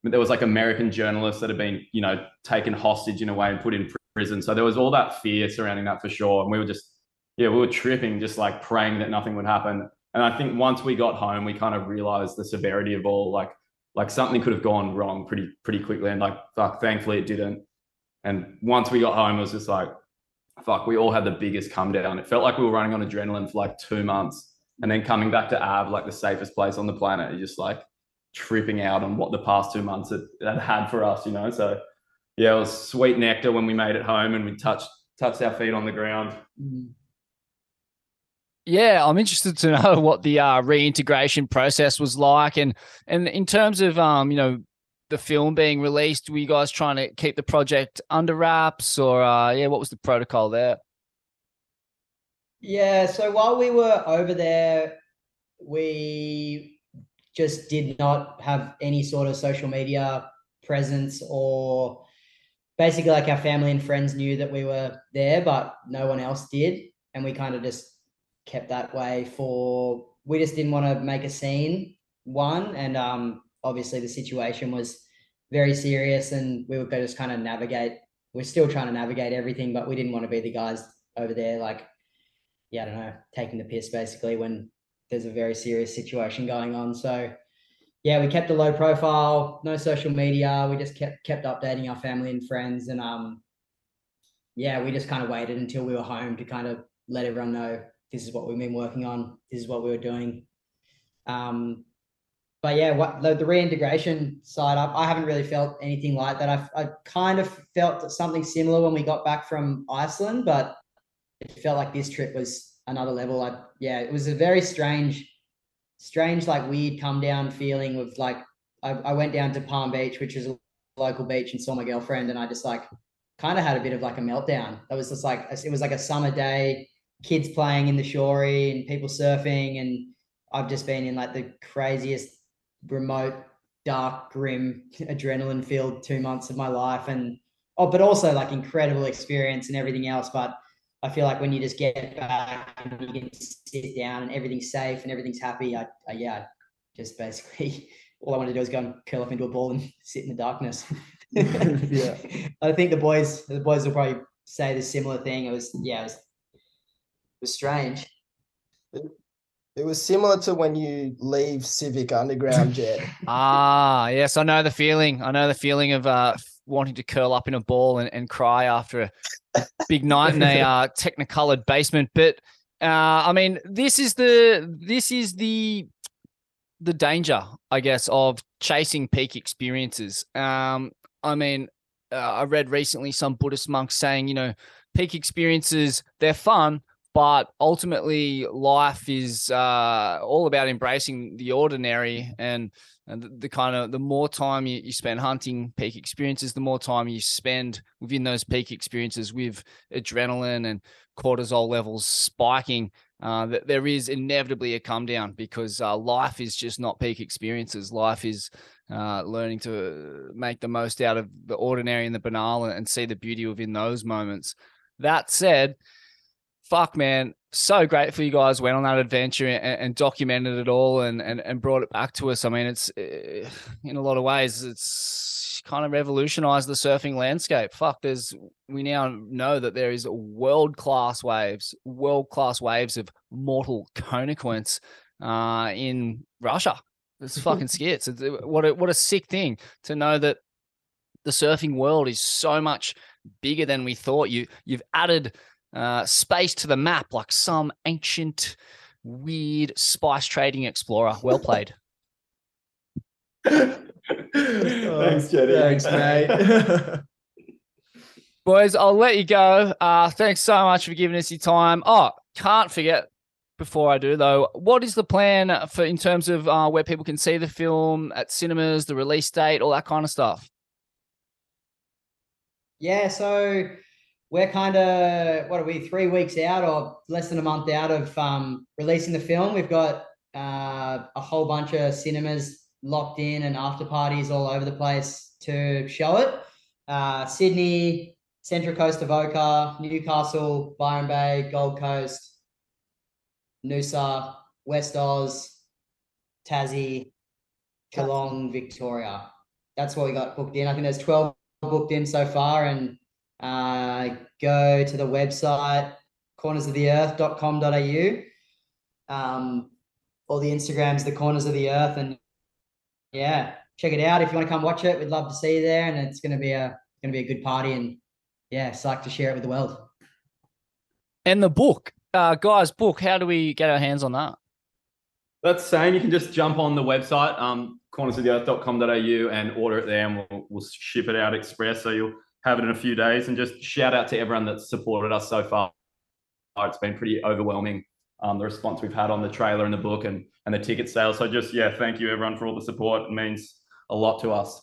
there was like American journalists that had been you know taken hostage in a way and put in prison. So there was all that fear surrounding that for sure, and we were just yeah, we were tripping, just like praying that nothing would happen. And I think once we got home, we kind of realized the severity of all like like something could have gone wrong pretty pretty quickly, and like fuck, thankfully it didn't. And once we got home, it was just like fuck, we all had the biggest come down. It felt like we were running on adrenaline for like two months. And then coming back to Ab, like the safest place on the planet, just like tripping out on what the past two months had, had had for us, you know? So yeah, it was sweet nectar when we made it home and we touched touched our feet on the ground. Mm. Yeah, I'm interested to know what the uh, reintegration process was like, and and in terms of um, you know, the film being released, were you guys trying to keep the project under wraps, or uh, yeah, what was the protocol there? Yeah, so while we were over there, we just did not have any sort of social media presence or basically like our family and friends knew that we were there, but no one else did. And we kind of just kept that way for we just didn't want to make a scene, one. And um obviously the situation was very serious and we were just kind of navigate. We're still trying to navigate everything, but we didn't want to be the guys over there like yeah, I don't know, taking the piss basically when there's a very serious situation going on. So yeah, we kept a low profile, no social media. We just kept kept updating our family and friends, and um, yeah, we just kind of waited until we were home to kind of let everyone know this is what we've been working on, this is what we were doing. Um, but yeah, what the, the reintegration side up, I haven't really felt anything like that. I I kind of felt something similar when we got back from Iceland, but it felt like this trip was another level. I yeah, it was a very strange, strange like weird come down feeling of like I, I went down to Palm Beach, which is a local beach, and saw my girlfriend, and I just like kind of had a bit of like a meltdown. It was just like it was like a summer day, kids playing in the shorey and people surfing, and I've just been in like the craziest remote, dark, grim, adrenaline filled two months of my life, and oh, but also like incredible experience and everything else, but I feel like when you just get back and you can sit down and everything's safe and everything's happy, I, I yeah, just basically all I wanted to do was go and curl up into a ball and sit in the darkness. Yeah. I think the boys, the boys will probably say the similar thing. It was, yeah, it was, was strange. It was similar to when you leave Civic Underground, Jet. Ah, yes, I know the feeling. I know the feeling of uh, wanting to curl up in a ball and, and cry after a big night in a uh, technicolored basement. But uh, I mean, this is the this is the the danger, I guess, of chasing peak experiences. Um, I mean, uh, I read recently some Buddhist monks saying, you know, peak experiences they're fun, but ultimately life is uh, all about embracing the ordinary and and the, the kind of the more time you, you spend hunting peak experiences the more time you spend within those peak experiences with adrenaline and cortisol levels spiking uh, that there is inevitably a come down because uh, life is just not peak experiences. Life is uh, learning to make the most out of the ordinary and the banal and, and see the beauty within those moments. That said fuck man so grateful you guys went on that adventure and, and documented it all and, and and brought it back to us. I mean it's uh, in a lot of ways it's kind of revolutionized the surfing landscape. Fuck there's we now know that there is world class waves world class waves of mortal consequence uh in russia. It's fucking skits. It's, uh, what a what a sick thing to know that the surfing world is so much bigger than we thought. You you've added uh, space to the map like some ancient, weird spice trading explorer. Well played. Thanks, Jetty. Thanks, mate. Boys, I'll let you go. Uh, thanks so much for giving us your time. Oh, can't forget before I do though, what is the plan for in terms of uh, where people can see the film at cinemas, the release date, all that kind of stuff? Yeah, so we're kind of what are we three weeks out or less than a month out of um, releasing the film. We've got uh, a whole bunch of cinemas locked in and after parties all over the place to show it. Uh, Sydney, Central Coast of Oka, Newcastle, Byron Bay, Gold Coast, Noosa, West Oz, Tassie, Geelong, Victoria. That's what we got booked in. I think there's 12 booked in so far and uh, go to the website cornersoftheearth.com.au um, or the Instagrams, the corners of the earth, and yeah, check it out if you want to come watch it. We'd love to see you there, and it's going to be a going to be a good party, and yeah, psyched to share it with the world. And the book, uh, guys, book. How do we get our hands on that? That's saying you can just jump on the website, um, cornersoftheearth.com.au and order it there and we'll, we'll ship it out express. So you'll have it in a few days and just shout out to everyone that's supported us so far. It's been pretty overwhelming. Um, the response we've had on the trailer and the book and, and the ticket sales. So just, yeah, thank you everyone for all the support. It means a lot to us.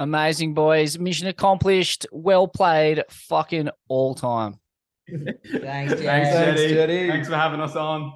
Amazing, boys. Mission accomplished. Well played. Fucking all time. Thanks, Thanks, Jared. Jetty. Jetty. Thanks for having us on.